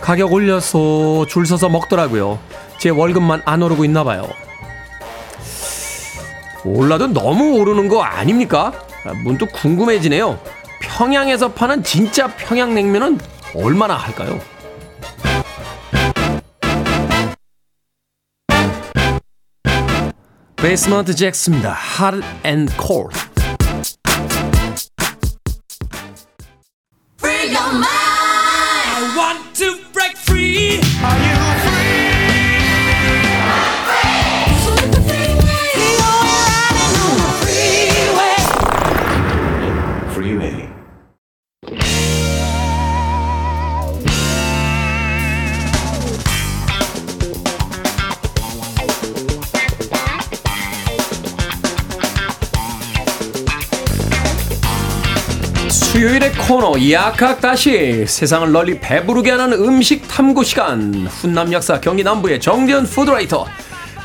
가격 올려서 줄 서서 먹더라고요. 제 월급만 안 오르고 있나 봐요. 올라도 너무 오르는 거 아닙니까? 문득 궁금해지네요. 평양에서 파는 진짜 평양냉면은 얼마나 할까요? 베이스먼트 잭스입니다. Hot and Cold. 약학다시 세상을 널리 배부르게 하는 음식 탐구 시간 훈남 약사 경기 남부의 정대현 푸드라이터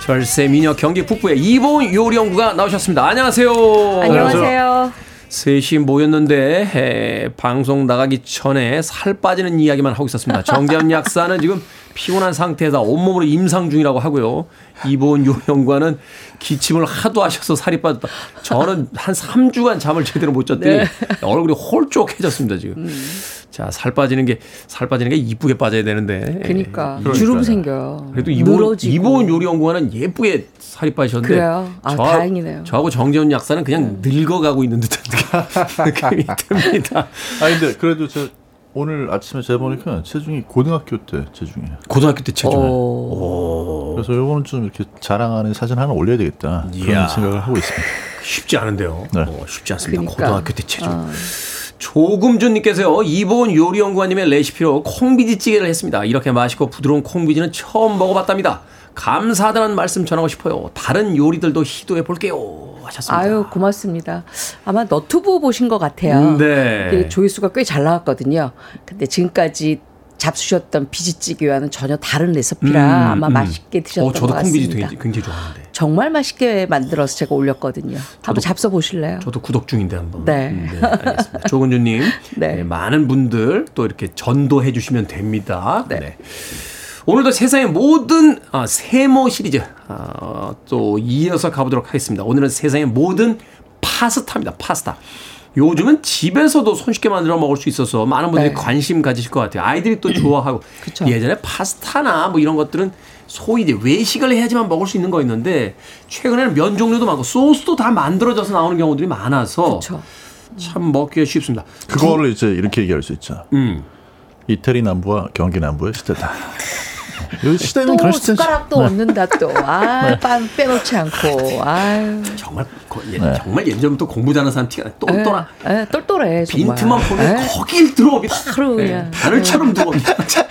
절세 미녀 경기 북부의 이보은 요리연구가 나오셨습니다. 안녕하세요. 안녕하세요. 셋이 모였는데 에, 방송 나가기 전에 살 빠지는 이야기만 하고 있었습니다. 정대현 [LAUGHS] 약사는 지금 피곤한 상태에서 온몸으로 임상 중이라고 하고요. 이보은 요연과는 기침을 하도 하셔서 살이 빠졌다. 저는 한 3주간 잠을 제대로 못 잤더니 네. 얼굴이 홀쭉해졌습니다, 지금. 자, 살 빠지는 게, 살 빠지는 게 이쁘게 빠져야 되는데. 그러니까 예. 주름 생겨요. 그래도 이보은, 늘어지고. 이보은 요리연구원은 예쁘게 살이 빠지셨는데. 그래요? 아, 다행이네요. 음. 저하고 정재훈 약사는 그냥 늙어가고 있는 듯한 [LAUGHS] 느낌이 [LAUGHS] 듭니다. 아 근데 그래도 저 오늘 아침에 재보니까 체중이 고등학교 때 체중이에요. 고등학교 때 체중. 그래서 요거는 좀 이렇게 자랑하는 사진 하나 올려야 되겠다. 이야. 그런 생각을 하고 있습니다. 쉽지 않은데요. 네. 어, 쉽지 않습니다. 그러니까. 고등학교 때 체중. 조금준님께서요, 이보은 요리연구원님의 레시피로 콩비지찌개를 했습니다. 이렇게 맛있고 부드러운 콩비지는 처음 먹어봤답니다. 감사하다는 말씀 전하고 싶어요. 다른 요리들도 시도해 볼게요. 하셨습니다. 아유 고맙습니다. 아마 너튜브 보신 것 같아요. 네. 이게 조회수가 꽤 잘 나왔거든요. 근데 지금까지 잡수셨던 비지찌개와는 전혀 다른 레시피라 음, 아마 음. 맛있게 드셨던 어, 저도 것 콩비지 같습니다. 굉장히, 굉장히 좋아하는데. 정말 맛있게 만들어서 제가 올렸거든요. 한번 잡숴 보실래요? 저도 구독 중인데 한번. 네. 음, 네, 알겠습니다. 조근주님, [LAUGHS] 네. 네, 많은 분들 또 이렇게 전도해 주시면 됩니다. 네. 네. 오늘도 세상의 모든 아, 세모 시리즈 아, 또 이어서 가보도록 하겠습니다. 오늘은 세상의 모든 파스타입니다. 파스타. 요즘은 집에서도 손쉽게 만들어 먹을 수 있어서 많은 분들이 네. 관심 가지실 것 같아요. 아이들이 또 [CLEARS THROAT] 좋아하고 그쵸. 예전에 파스타나 뭐 이런 것들은 소위 이제 외식을 해야지만 먹을 수 있는 거였는데 최근에는 면 종류도 많고 소스도 다 만들어져서 나오는 경우들이 많아서 그렇죠. 참 먹기가 쉽습니다. 그거를 이제 이렇게 얘기할 수 있죠. 음. 이태리 남부와 경기 남부의 시대다. [LAUGHS] 이 시대는 또. 숟가락도 네. 얻는다 또. 아, 빤 빼놓지 않고. 아유. 정말 거- 예, 네. 정말 예전부터 공부 잘하는 사람 티가 나. 똘똘한 예, 예, 똘똘해. 정말. 빈틈만 보면 예. 거길 들어옵니다. 바로 예, 그냥. 바늘처럼 들어옵니다. 자,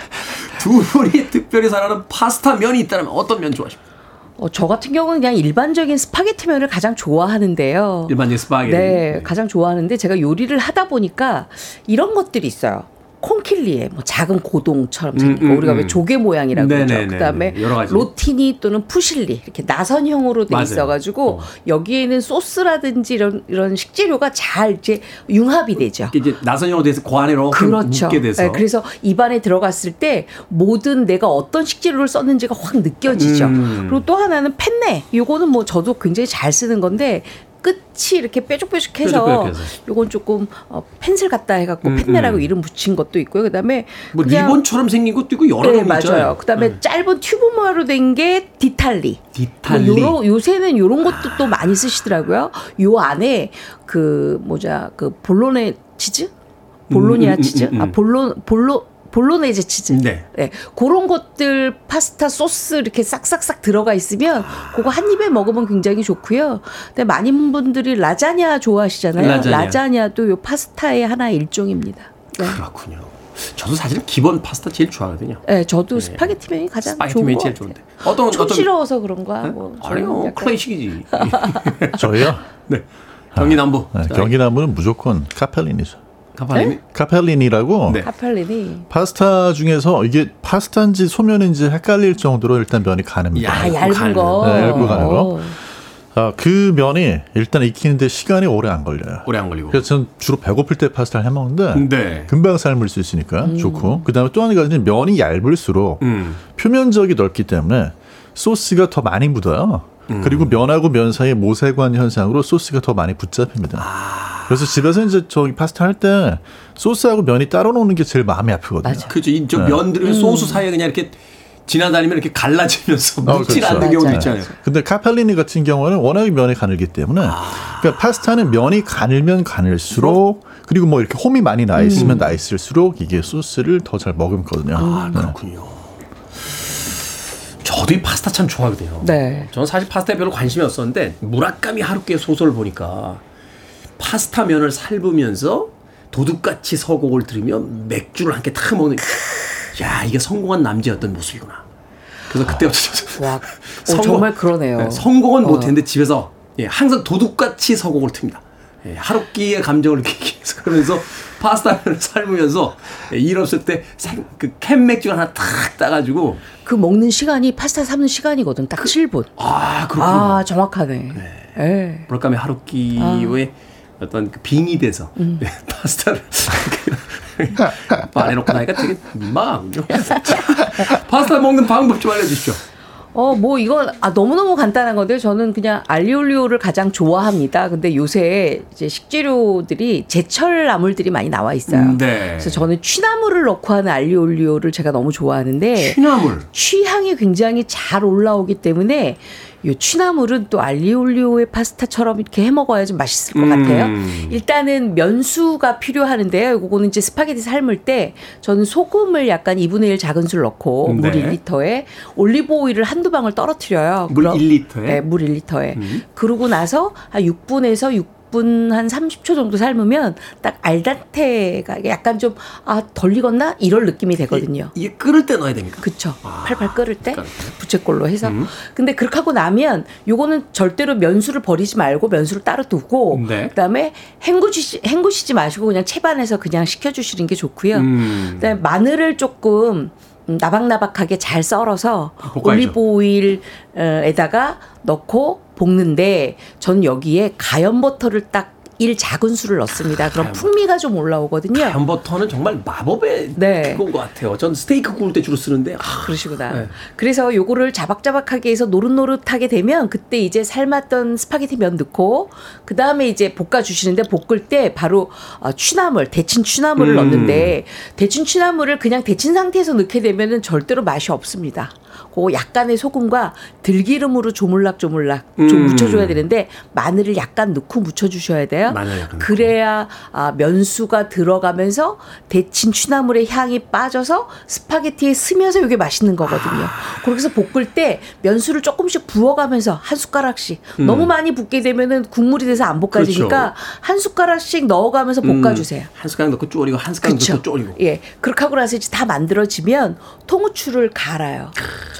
두 분이 특별히 사랑하는 파스타 면이 있다면 어떤 면 좋아하십니까? 어, 저 같은 경우는 그냥 일반적인 스파게티 면을 가장 좋아하는데요. 일반적인 스파게티. 네, 가장 좋아하는데 제가 요리를 하다 보니까 이런 것들이 있어요. conchiglie 뭐 작은 고동처럼 생긴 음, 거 음, 우리가 왜 음. 조개 모양이라고 그러죠. 그다음에. 로티니 또는 푸실리 이렇게 나선형으로 돼 맞아요. 있어가지고 어. 여기에는 소스라든지 이런 이런 식재료가 잘 이제 융합이 되죠. 이제 나선형으로 돼서 고 안에 이렇게 그렇죠. 묻게 돼서 네, 그래서 입안에 들어갔을 때 모든 내가 어떤 식재료를 썼는지가 확 느껴지죠. 음. 그리고 또 하나는 펜네. 요거는 뭐 저도 굉장히 잘 쓰는 건데 끝이 이렇게 뾰족뾰족해서 뾰족뾰족해서. 요건 조금 어, 펜슬 같다 해갖고 음, 펜네라고 음. 이름 붙인 것도 있고요. 그다음에 뭐 그냥- 리본처럼 생긴 것도 있고 여러 네, 종류 있잖아요. 맞아요. 그다음에 짧은 튜브모로 된 게 디탈리. 디탈리. 뭐 요러, 요새는 요런 것도 또 많이 쓰시더라고요. 요 안에 그 뭐자 그 볼로네 치즈? 볼로니아 음, 음, 치즈? 음, 음. 아 볼로 볼로 볼로네제 치즈. 네. 그런 것들 파스타 소스 이렇게 싹싹싹 들어가 있으면 그거 한 입에 먹으면 굉장히 좋고요. 근데 많은 분들이 라자냐 좋아하시잖아요. 라자냐. 도요 파스타의 하나의 일종입니다. 네. 그렇군요. 저도 사실은 기본 파스타 제일 좋아하거든요. 네, 저도 스파게티 면이 가장 스파게티 좋은 면이 것 제일 같아요. 좋은데. 어떤 어떤 촌스러워서 그런가? 뭐 저는 아니요 약간- 클래식이지. [LAUGHS] 저희요. 네. 경기 남부. 네, 자, 경기 남부는 무조건 카펠리니죠. 카펠리니. 카펠리니라고 네. 카펠리니 파스타 중에서 이게 파스타인지 소면인지 헷갈릴 정도로 일단 면이 가늡니다. 아 얇은 거. 네, 얇고 가는 거. 어. 아, 그 면이 일단 익히는데 시간이 오래 안 걸려요. 오래 안 걸리고. 그래서 저는 주로 배고플 때 파스타를 해 먹는데 네. 금방 삶을 수 있으니까 음. 좋고 그다음에 또 한 가지는 면이 얇을수록 음. 표면적이 넓기 때문에 소스가 더 많이 묻어요. 음. 그리고 면하고 면 사이에 모세관 현상으로 소스가 더 많이 붙잡힙니다. 아. 그래서 집에서 이제 저기 파스타 할 때 소스하고 면이 따로 놓는 게 제일 마음이 아프거든요. 그렇죠. 이저 네. 면들이 소스 사이에 그냥 이렇게 지나다니면 이렇게 갈라지면서 어, 묻질 그렇죠. 않는 경우도. 있잖아요. 근데 카펠리니 같은 경우는 워낙에 면이 가늘기 때문에 아. 그러니까 파스타는 면이 가늘면 가늘수록 그리고 뭐 이렇게 홈이 많이 나 있으면 나 있을수록 이게 소스를 더 잘 머금거든요. 아 네. 그렇군요. 저도 이 파스타 참 좋아하거든요. 네. 저는 사실 파스타에 별로 관심이 없었는데 무라카미 하루키의 소설을 보니까 파스타 면을 삶으면서 도둑같이 서곡을 들으며 맥주를 함께 탁 먹는 야 이게 성공한 어떤 모습이구나. 그래서 그때부터 저도 [LAUGHS] 와, 어, 성공- 정말 그러네요. 네, 성공은 어. 못했는데 집에서 예, 항상 도둑같이 서곡을 틉니다. 예, 하루끼의 감정을 느끼기 위해서 그러면서 파스타를 삶으면서 예, 일 없을 때그캔 맥주 하나 탁 따가지고 그 먹는 시간이 파스타 삶는 시간이거든. 딱 7분. 아 그렇군요. 아, 정확하네. 예. 무라카미 하루키의 어떤 그 빙이 돼서 음. 네, [LAUGHS] 파스타를 말해 놓고 나니까 되게 민망하군요. 자, [LAUGHS] 파스타 먹는 방법 좀 알려주십시오. 어, 뭐 이건 아 너무너무 간단한 건데 저는 그냥 알리올리오를 가장 좋아합니다. 근데 요새 이제 식재료들이 제철 나물들이 많이 나와 있어요. 음, 네. 그래서 저는 취나물을 넣고 하는 알리올리오를 제가 너무 좋아하는데 취나물. 취향이 굉장히 잘 올라오기 때문에 이 취나물은 또 알리올리오의 파스타처럼 이렇게 해 먹어야 좀 맛있을 것 음. 같아요. 일단은 면수가 필요하는데요. 이거는 이제 스파게티 삶을 때 저는 소금을 약간 2분의 1 작은 술 넣고 물 네. 1리터에 올리브 오일을 한두 방울 떨어뜨려요. 물 그럼- 1리터에? 네, 물 1리터에. 그러고 나서 한 6분에서 6 분 한 30초 정도 삶으면 딱 알덴테가 약간 좀 아 덜 익었나 이럴 느낌이 되거든요. 이 게 끓을 때 넣어야 됩니까? 그쵸. 팔팔 끓을 때 때. 부채꼴로 해서. 음. 근데 그렇게 하고 나면 요거는 절대로 면수를 버리지 말고 면수를 따로 두고 네. 그다음에 헹구시 hen구시지 마시고 그냥 채반에서 그냥 식혀주시는 게 좋고요. 음. 그다음에 마늘을 조금 음, 나박나박하게 잘 썰어서 볶아야죠. 올리브 오일에다가 넣고 볶는데 전 여기에 가염 버터를 딱 1 작은 술을 넣습니다. 그럼 가염 풍미가 좀 올라오거든요. 햄버터는 정말 마법의 네. 그건 것 같아요. 전 스테이크 구울 때 주로 쓰는데 아, 그러시구나. 네. 그래서 요거를 자박자박하게 해서 노릇노릇하게 되면 그때 이제 삶았던 스파게티 면 넣고 그 다음에 이제 볶아 주시는데 볶을 때 바로 어, 취나물 데친 취나물을 음. 넣는데 데친 취나물을 그냥 데친 상태에서 넣게 되면은 절대로 맛이 없습니다. 그 약간의 소금과 들기름으로 조물락조물락 좀 음. 묻혀줘야 되는데 마늘을 약간 넣고 묻혀주셔야 돼요. 그래야 아, 면수가 들어가면서 데친 취나물의 향이 빠져서 스파게티에 스며서 이게 맛있는 거거든요. 그렇게 해서 볶을 때 면수를 조금씩 부어가면서 한 숟가락씩 음. 너무 많이 붓게 되면은 국물이 돼서 안 볶아지니까 그렇죠. 한 숟가락씩 넣어가면서 볶아주세요. 음, 한 숟가락 넣고 졸이고 한 숟가락 그쵸? 넣고 졸이고. 예. 그렇게 하고 나서 이제 다 만들어지면 통후추를 갈아요.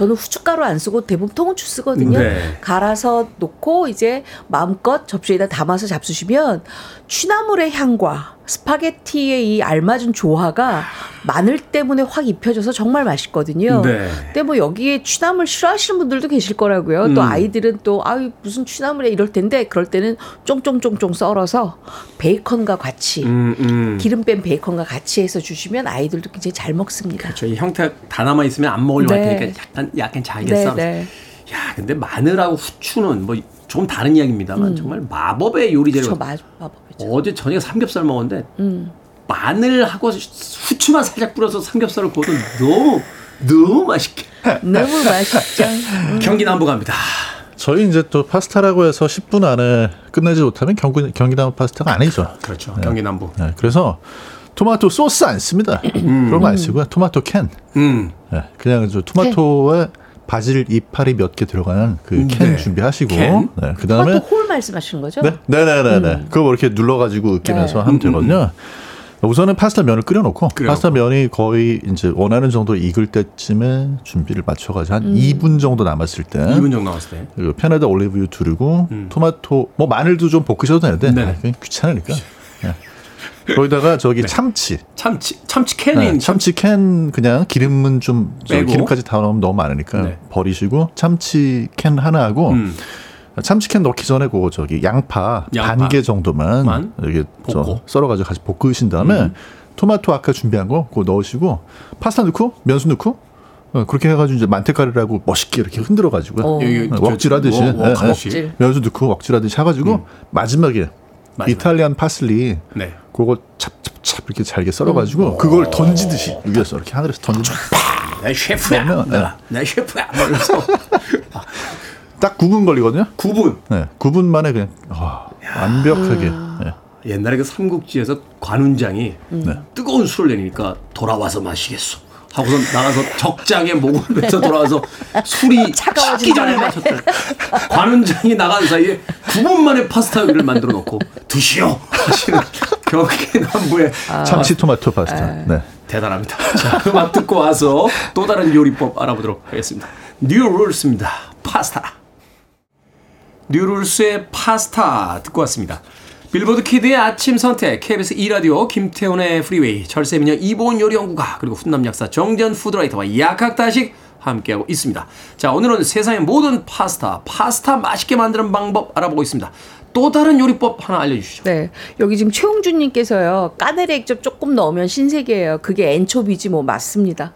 저는 후춧가루 안 쓰고 대부분 통후추 쓰거든요. 네. 갈아서 놓고 이제 마음껏 접시에다 담아서 잡수시면 취나물의 향과 스파게티의 이 알맞은 조화가 마늘 때문에 확 입혀져서 정말 맛있거든요. 네. 근데 뭐 여기에 취나물 싫어하시는 분들도 계실 거라고요. 또 음. 아이들은 또 아유 무슨 취나물에 이럴 텐데 그럴 때는 쫑쫑쫑쫑 썰어서 베이컨과 같이 음, 음. 기름 뺀 베이컨과 같이 해서 주시면 아이들도 굉장히 잘 먹습니다. 저희 형태 다 남아 있으면 안 먹으려고 네. 할 테니까 약간 약간 잘게 네, 썰어. 네. 야, 근데 마늘하고 후추는 뭐 조금 다른 이야기입니다만 정말 마법의 요리 재료. 저 마, 마법이죠. 어제 저녁에 삼겹살 먹었는데 음. 마늘하고 후추만 살짝 뿌려서 삼겹살을 구워도 너무 너무 맛있게. 너무 맛있죠. 음. 경기 남부 갑니다. 저희 이제 또 파스타라고 해서 10분 안에 끝내지 못하면 경기 경기남 파스타가 아니죠. 그렇죠. 경기 남부. 네, 그래서 토마토 소스 안 씁니다. 그런 거 안 쓰고요. 토마토 캔. 음. 네, 그냥 저 토마토와 바질 이파리 몇 개 들어가는 그 캔 네. 준비하시고, 캔? 네, 그 다음에 토마토 whole 말씀하시는 거죠? 네, 네, 네, 네, 네. 그거 뭐 이렇게 눌러가지고 으깨면서 네. 하면 되거든요. 우선은 파스타 면을 끓여놓고 끓여놓고. 파스타 면이 거의 이제 원하는 정도 익을 때쯤에 준비를 맞춰가지고 한 2분 정도 남았을 때 2분 정도 남았을 때. 그 팬에다 올리브유 두르고 음. 토마토 뭐 마늘도 좀 볶으셔도 되는데. 아, 그냥 귀찮으니까 네. 거기다가 저기 참치 참치 참치 캔인 네, 참치 캔 그냥 기름은 좀. 기름까지 다 넣으면 너무 많으니까 네. 버리시고 참치 캔 하나 하고 음. 참치 캔 넣기 전에 그거 저기 양파, 양파. 반 개 정도만 만? 이렇게 저. 썰어가지고 같이 볶으신 다음에 음. 토마토 아까 준비한 거 그거 넣으시고 파스타 넣고 면수 넣고 어, 그렇게 해가지고 이제 만테카레라고 멋있게 이렇게 흔들어가지고 어. 여기 웍질하듯이 예. 웍하듯이. 면수 넣고 웍질하듯이 해가지고 마지막에 마지막에. 이탈리안 파슬리 네. 그거 찹찹찹 이렇게 잘게 썰어가지고 그걸 던지듯이 위에서 이렇게 하늘에서 던지듯이 내 셰프야. 그러면, 내가. 내 셰프야. [LAUGHS] 딱 9분 걸리거든요. 9분. 네, 9분 만에 그냥 와, 완벽하게 예. 옛날에 그 삼국지에서 관운장이 네. 뜨거운 술을 내리니까 돌아와서 마시겠소. 하고서 나가서 적장에 목을 베서 돌아와서 술이 [LAUGHS] 식기 전에. 마셨다. 관운장이 나간 사이에 9분 만에 파스타 요리를 만들어 놓고 드시오 하시는 경기 남부의 참치 토마토 파스타. 네. 대단합니다. 자, 음악 듣고 와서 또 다른 요리법 알아보도록 하겠습니다. New Rules입니다. 파스타. New Rules의 파스타 듣고 왔습니다. 빌보드 키드의 아침 선택, KBS 2라디오, 김태훈의 프리웨이, 철새미녀 이보은 요리연구가, 그리고 훈남 약사 정재훈 푸드라이터와 약학다식 함께하고 있습니다. 자, 오늘은 세상의 모든 파스타, 파스타 맛있게 만드는 방법 알아보고 있습니다. 또 다른 요리법 하나 알려주시죠. 네. 여기 지금 최홍준님께서요. 까나리 액젓 조금 넣으면 신세계예요. 그게 엔초비지 뭐 맞습니다.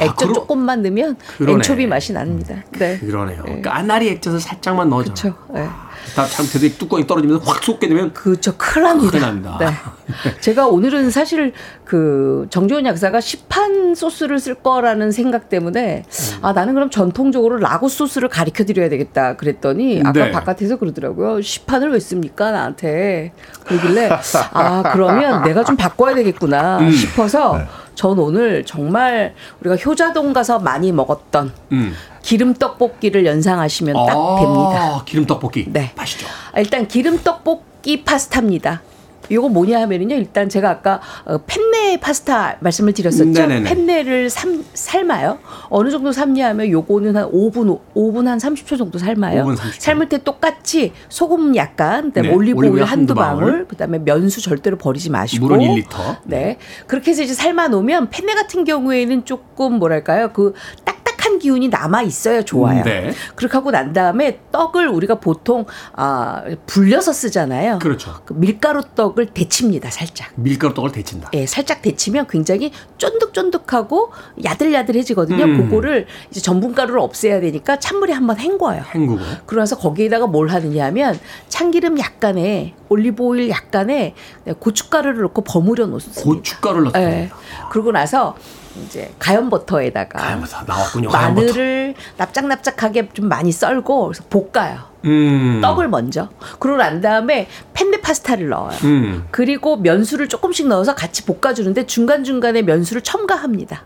액젓 그러- 조금만 넣으면 그러네. 엔초비 맛이 납니다. 네. 그러네요. 까나리 액젓을 살짝만 넣어줘. 그렇죠. 네. 다참 되게 뚜껑이 떨어지면서 확 쏟게 되면 그렇죠. 큰일 납니다. 큰일 납니다. 네. 제가 오늘은 사실 그 정지훈 약사가 시판 소스를 쓸 거라는 생각 때문에 음. 아 나는 그럼 전통적으로 라구 소스를 가르쳐 드려야 되겠다 그랬더니 아까 네. 바깥에서 그러더라고요. 시판을 왜 씁니까 나한테 그러길래 아 그러면 내가 좀 바꿔야 되겠구나 음. 싶어서 전 오늘 정말 우리가 효자동 가서 많이 먹었던 음. 기름 떡볶이를 연상하시면 딱 아, 됩니다. 기름 떡볶이. 네. 맛있죠. 아, 일단 기름 떡볶이 파스타입니다. 요거 뭐냐 하면은요. 일단 제가 아까 어, 펜네 파스타 말씀을 드렸었죠. 네네네. 펜네를 삶, 삶아요. 어느 정도 삶냐 하면 요거는 한 5분 5분 한 30초 정도 삶아요. 5분 30초. 삶을 때 똑같이 소금 약간, 그다음에 네, 올리브 오일 한두 한두 방울. 방울, 그다음에 면수 절대로 버리지 마시고 물은 1리터. 네. 그렇게 해서 이제 삶아 놓으면 펜네 같은 경우에는 조금 뭐랄까요? 그 딱 딱한 기운이 남아 있어야 좋아요. 네. 그렇게 하고 난 다음에 떡을 우리가 보통 아 불려서 쓰잖아요. 그렇죠. 그 밀가루 떡을 데칩니다, 살짝. 밀가루 떡을 데친다. 예, 살짝 데치면 굉장히 쫀득쫀득하고 야들야들해지거든요. 음. 그거를 이제 전분가루를 없애야 되니까 찬물에 한번 헹궈요. 헹구고. 그러면서 거기에다가 뭘 하느냐 하면 참기름 약간에 올리브 오일 약간에 고춧가루를 넣고 버무려 놓습니다. 고춧가루를 넣습니다. 예. 그러고 나서 이제 가염 버터에다가 가염버터 나왔군요. 가염버터. 마늘을 납작납작하게 좀 많이 썰고 그래서 볶아요. 음. 떡을 먼저. 그러고 난 다음에 펜네 파스타를 넣어요. 음. 그리고 면수를 조금씩 넣어서 같이 볶아주는데 중간 중간에 면수를 첨가합니다.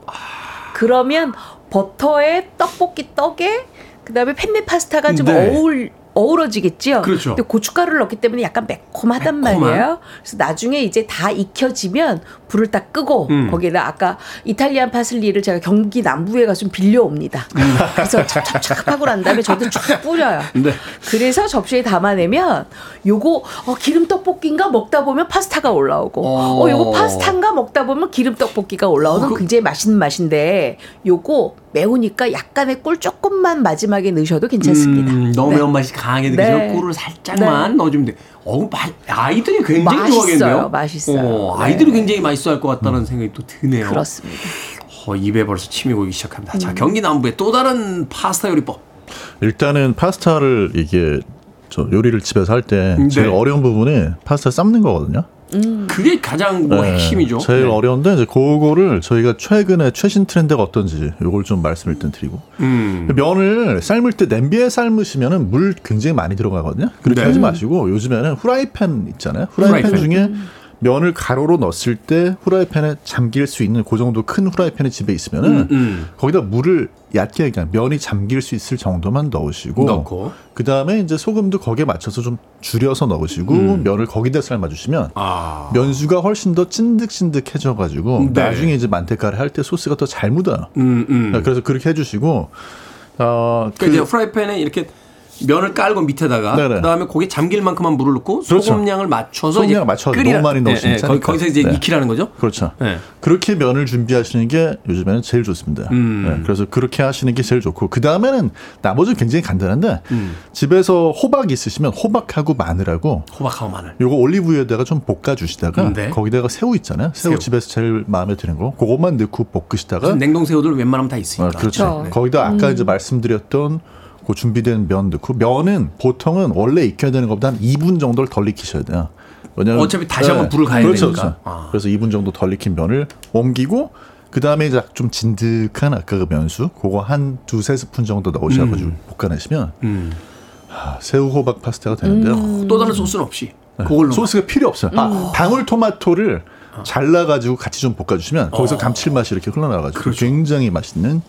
그러면 버터에 떡볶이 떡에 그다음에 펜네 파스타가 좀 네. 어울 어우러지겠죠. 그렇죠. 근데 고춧가루를 넣기 때문에 약간 매콤하단 매콤한. 말이에요. 그래서 나중에 이제 다 익혀지면 불을 딱 끄고 음. 거기에다 아까 이탈리안 파슬리를 제가 경기 남부에 가서 좀 빌려옵니다. 그래서 [LAUGHS] 찹찹찹 하고 난 다음에 저도 쫙 뿌려요. 네. 그래서 접시에 담아내면 요거 어, 기름 떡볶이인가 먹다 보면 파스타가 올라오고 어. 어, 요거 파스타인가 먹다 보면 기름 떡볶이가 올라오는 어, 그- 굉장히 맛있는 맛인데 요거 매우니까 약간의 꿀 조금만 마지막에 넣으셔도 괜찮습니다. 음, 너무 네. 매운맛이 강하게 네. 느껴서 꿀을 살짝만 넣어주면 돼. 어우, 마- 아이들이 굉장히 맛있어요, 좋아하겠네요. 맛있어요. 어, 네. 아이들이 굉장히 맛있어 할 것 같다는 생각이 또 드네요. 그렇습니다. 어, 입에 벌써 침이 고기 시작합니다. 음. 자, 경기 남부의 또 다른 파스타 요리법. 일단은 파스타를 이게 저 요리를 집에서 할때 네. 제일 어려운 부분이 파스타 삶는 거거든요. 그게 가장 뭐 네, 핵심이죠. 제일 네. 어려운데 이제 그거를 저희가 최근에 최신 트렌드가 어떤지 요걸 좀 말씀을 일단 드리고 음. 면을 삶을 때 냄비에 삶으시면은 물 굉장히 많이 들어가거든요. 그렇게 네. 하지 마시고 요즘에는 후라이팬 있잖아요. 후라이팬, 후라이팬. 중에 면을 가로로 넣었을 때 후라이팬에 잠길 수 있는 그 정도 큰 후라이팬이 집에 있으면은 음, 음. 거기다 물을 얕게 그냥 면이 잠길 수 있을 정도만 넣으시고 넣고. 그 다음에 이제 소금도 거기에 맞춰서 좀 줄여서 넣으시고 음. 면을 거기다 삶아 주시면 아. 면수가 훨씬 더 찐득찐득해져 가지고 네. 나중에 이제 만테카를 할 때 소스가 더 잘 묻어요. 음, 음. 그래서 그렇게 해 주시고 어, 그러니까 그- 이제 프라이팬에 이렇게 면을 깔고 밑에다가 네네. 그다음에 거기에 잠길 만큼만 물을 넣고 그렇죠. 소금량을 맞춰서 맞춰서 끓이라- 너무 많이 넣으시면 예, 예, 거기, 짜니까. 거기서 이제 네. 익히라는 거죠. 그렇죠. 네. 그렇게 면을 준비하시는 게 요즘에는 제일 좋습니다. 음. 네, 그래서 그렇게 하시는 게 제일 좋고 그 다음에는 나머지는 굉장히 간단한데 음. 집에서 호박 있으시면 호박하고 마늘하고 호박하고 마늘. 요거 올리브유에다가 좀 볶아 주시다가 네. 거기다가 새우 있잖아요. 새우, 새우. 집에서 제일 마음에 드는 거 그것만 넣고 볶으시다가 냉동 새우들 웬만하면 다 있으니까. 아, 그렇죠. 네. 거기다 아까 음. 이제 말씀드렸던 그 준비된 면 넣고 면은 보통은 원래 익혀야 되는 것보다 한 2분 정도를 덜 익히셔야 돼요. 왜냐면 어차피 다시 한번 불을 가야 그렇죠, 되니까. 그렇죠. 아. 그래서 2분 정도 덜 익힌 면을 옮기고 그 다음에 이제 좀 진득한 아까 그 면수 그거 한 두세 스푼 정도 넣으셔가지고 볶아내시면 음. 아, 새우 호박 파스타가 되는데요. 음. 또 다른 소스는 없이 네. 그걸로 소스가 필요 없어요. 아, 방울 토마토를 아. 잘라가지고 같이 좀 볶아주시면 거기서 어. 감칠맛이 이렇게 흘러나가지고 그렇죠. 굉장히 맛있는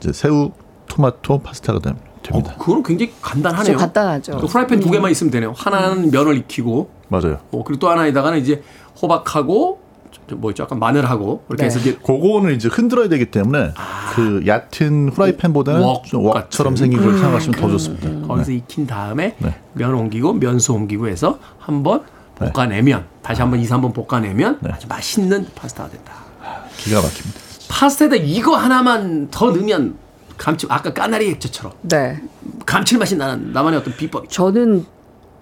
이제 새우 토마토 파스타가 되- 됩니다. 어, 그거는 굉장히 간단하네요. 좀 간단하죠. 그 프라이팬 두 개만 있으면 되네요. 하나는 면을 익히고 맞아요. 어, 그리고 또 하나에다가는 이제 호박하고 저- 뭐 있죠? 약간 마늘하고 이렇게 네. 해서 이제 그거는 이제 흔들어야 되기 때문에 그 얕은 웍 같은. 웍처럼 생긴 걸 사용하시면 더 좋습니다. 거기서 네. 익힌 다음에 네. 면 옮기고 면수 옮기고 해서 한번 볶아내면 다시 한번 2, 3번 볶아내면 네. 아주 맛있는 파스타가 된다. 기가 막힙니다. 파스타에다 이거 하나만 더 넣으면 감칠 아까 까나리 액젓처럼 네. 감칠맛이 나는 나만의 어떤 비법이죠. 저는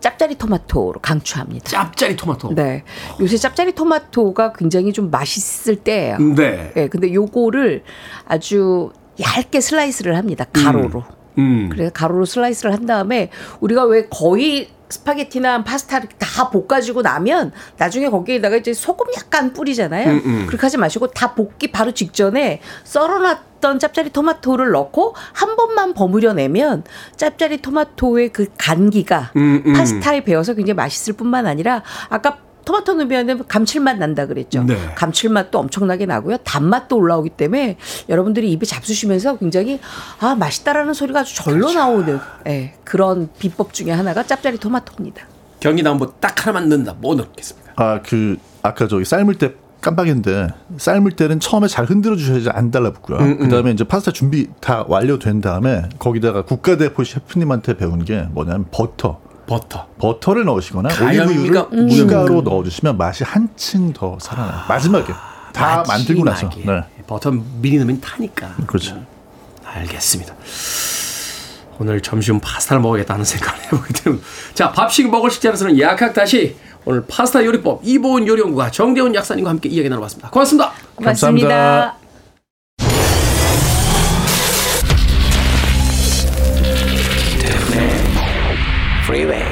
짭짜리 토마토로 강추합니다. 짭짜리 토마토. 네. 요새 짭짜리 토마토가 굉장히 좀 맛있을 때예요. 네. 네. 근데 요거를 아주 얇게 슬라이스를 합니다. 가로로. 음. 그래서 가로로 슬라이스를 한 다음에 우리가 왜 거의 스파게티나 파스타를 다 볶아주고 나면 나중에 거기에다가 이제 소금 약간 뿌리잖아요. 음, 음. 그렇게 하지 마시고 다 볶기 바로 직전에 썰어놨던 짭짜리 토마토를 넣고 한 번만 버무려내면 짭짜리 토마토의 그 간기가 음, 음. 파스타에 배어서 굉장히 맛있을 뿐만 아니라 아까 토마토 넣으면 감칠맛 난다 그랬죠. 네. 감칠맛도 엄청나게 나고요. 단맛도 올라오기 때문에 여러분들이 입에 잡수시면서 굉장히 아 맛있다라는 소리가 아주 절로 그렇죠. 나오는 예, 그런 비법 중에 하나가 짭짜리 토마토입니다. 경기 나온 뭐딱 하나만 넣는다. 뭐 넣겠습니까? 아 그 아까 저기 삶을 때 깜빡했는데 삶을 때는 처음에 잘 흔들어 주셔야지 안 달라붙고요. 음, 음. 그다음에 이제 파스타 준비 다 완료된 다음에 거기다가 국가대표 셰프님한테 배운 게 뭐냐면 버터. 버터. 버터를 넣으시거나 올리브유를 추가로 넣어주시면 맛이 한층 더 살아나요. 마지막에 다 만들고 나서. 네. 버터 미리 넣으면 타니까. 그렇죠. 알겠습니다. 오늘 점심 파스타를 먹어야겠다는 생각을 해보게 됩니다. 자, 밥식 먹을 식재로서는 약학 다시 오늘 파스타 요리법 이보은 요리연구가 정대훈 약사님과 함께 이야기 나눠봤습니다. 고맙습니다. 고맙습니다. 감사합니다. Freeway.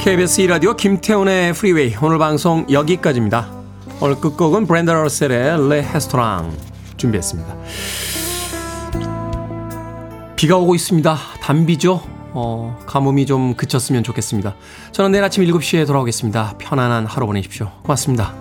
KBS 2라디오 김태훈의 프리웨이 오늘 방송 여기까지입니다. 오늘 끝곡은 브렌다 러셀의 Le Restaurant 준비했습니다. 비가 오고 있습니다. 단비죠. 어, 가뭄이 좀 그쳤으면 좋겠습니다. 저는 내일 아침 7시에 돌아오겠습니다. 편안한 하루 보내십시오. 고맙습니다.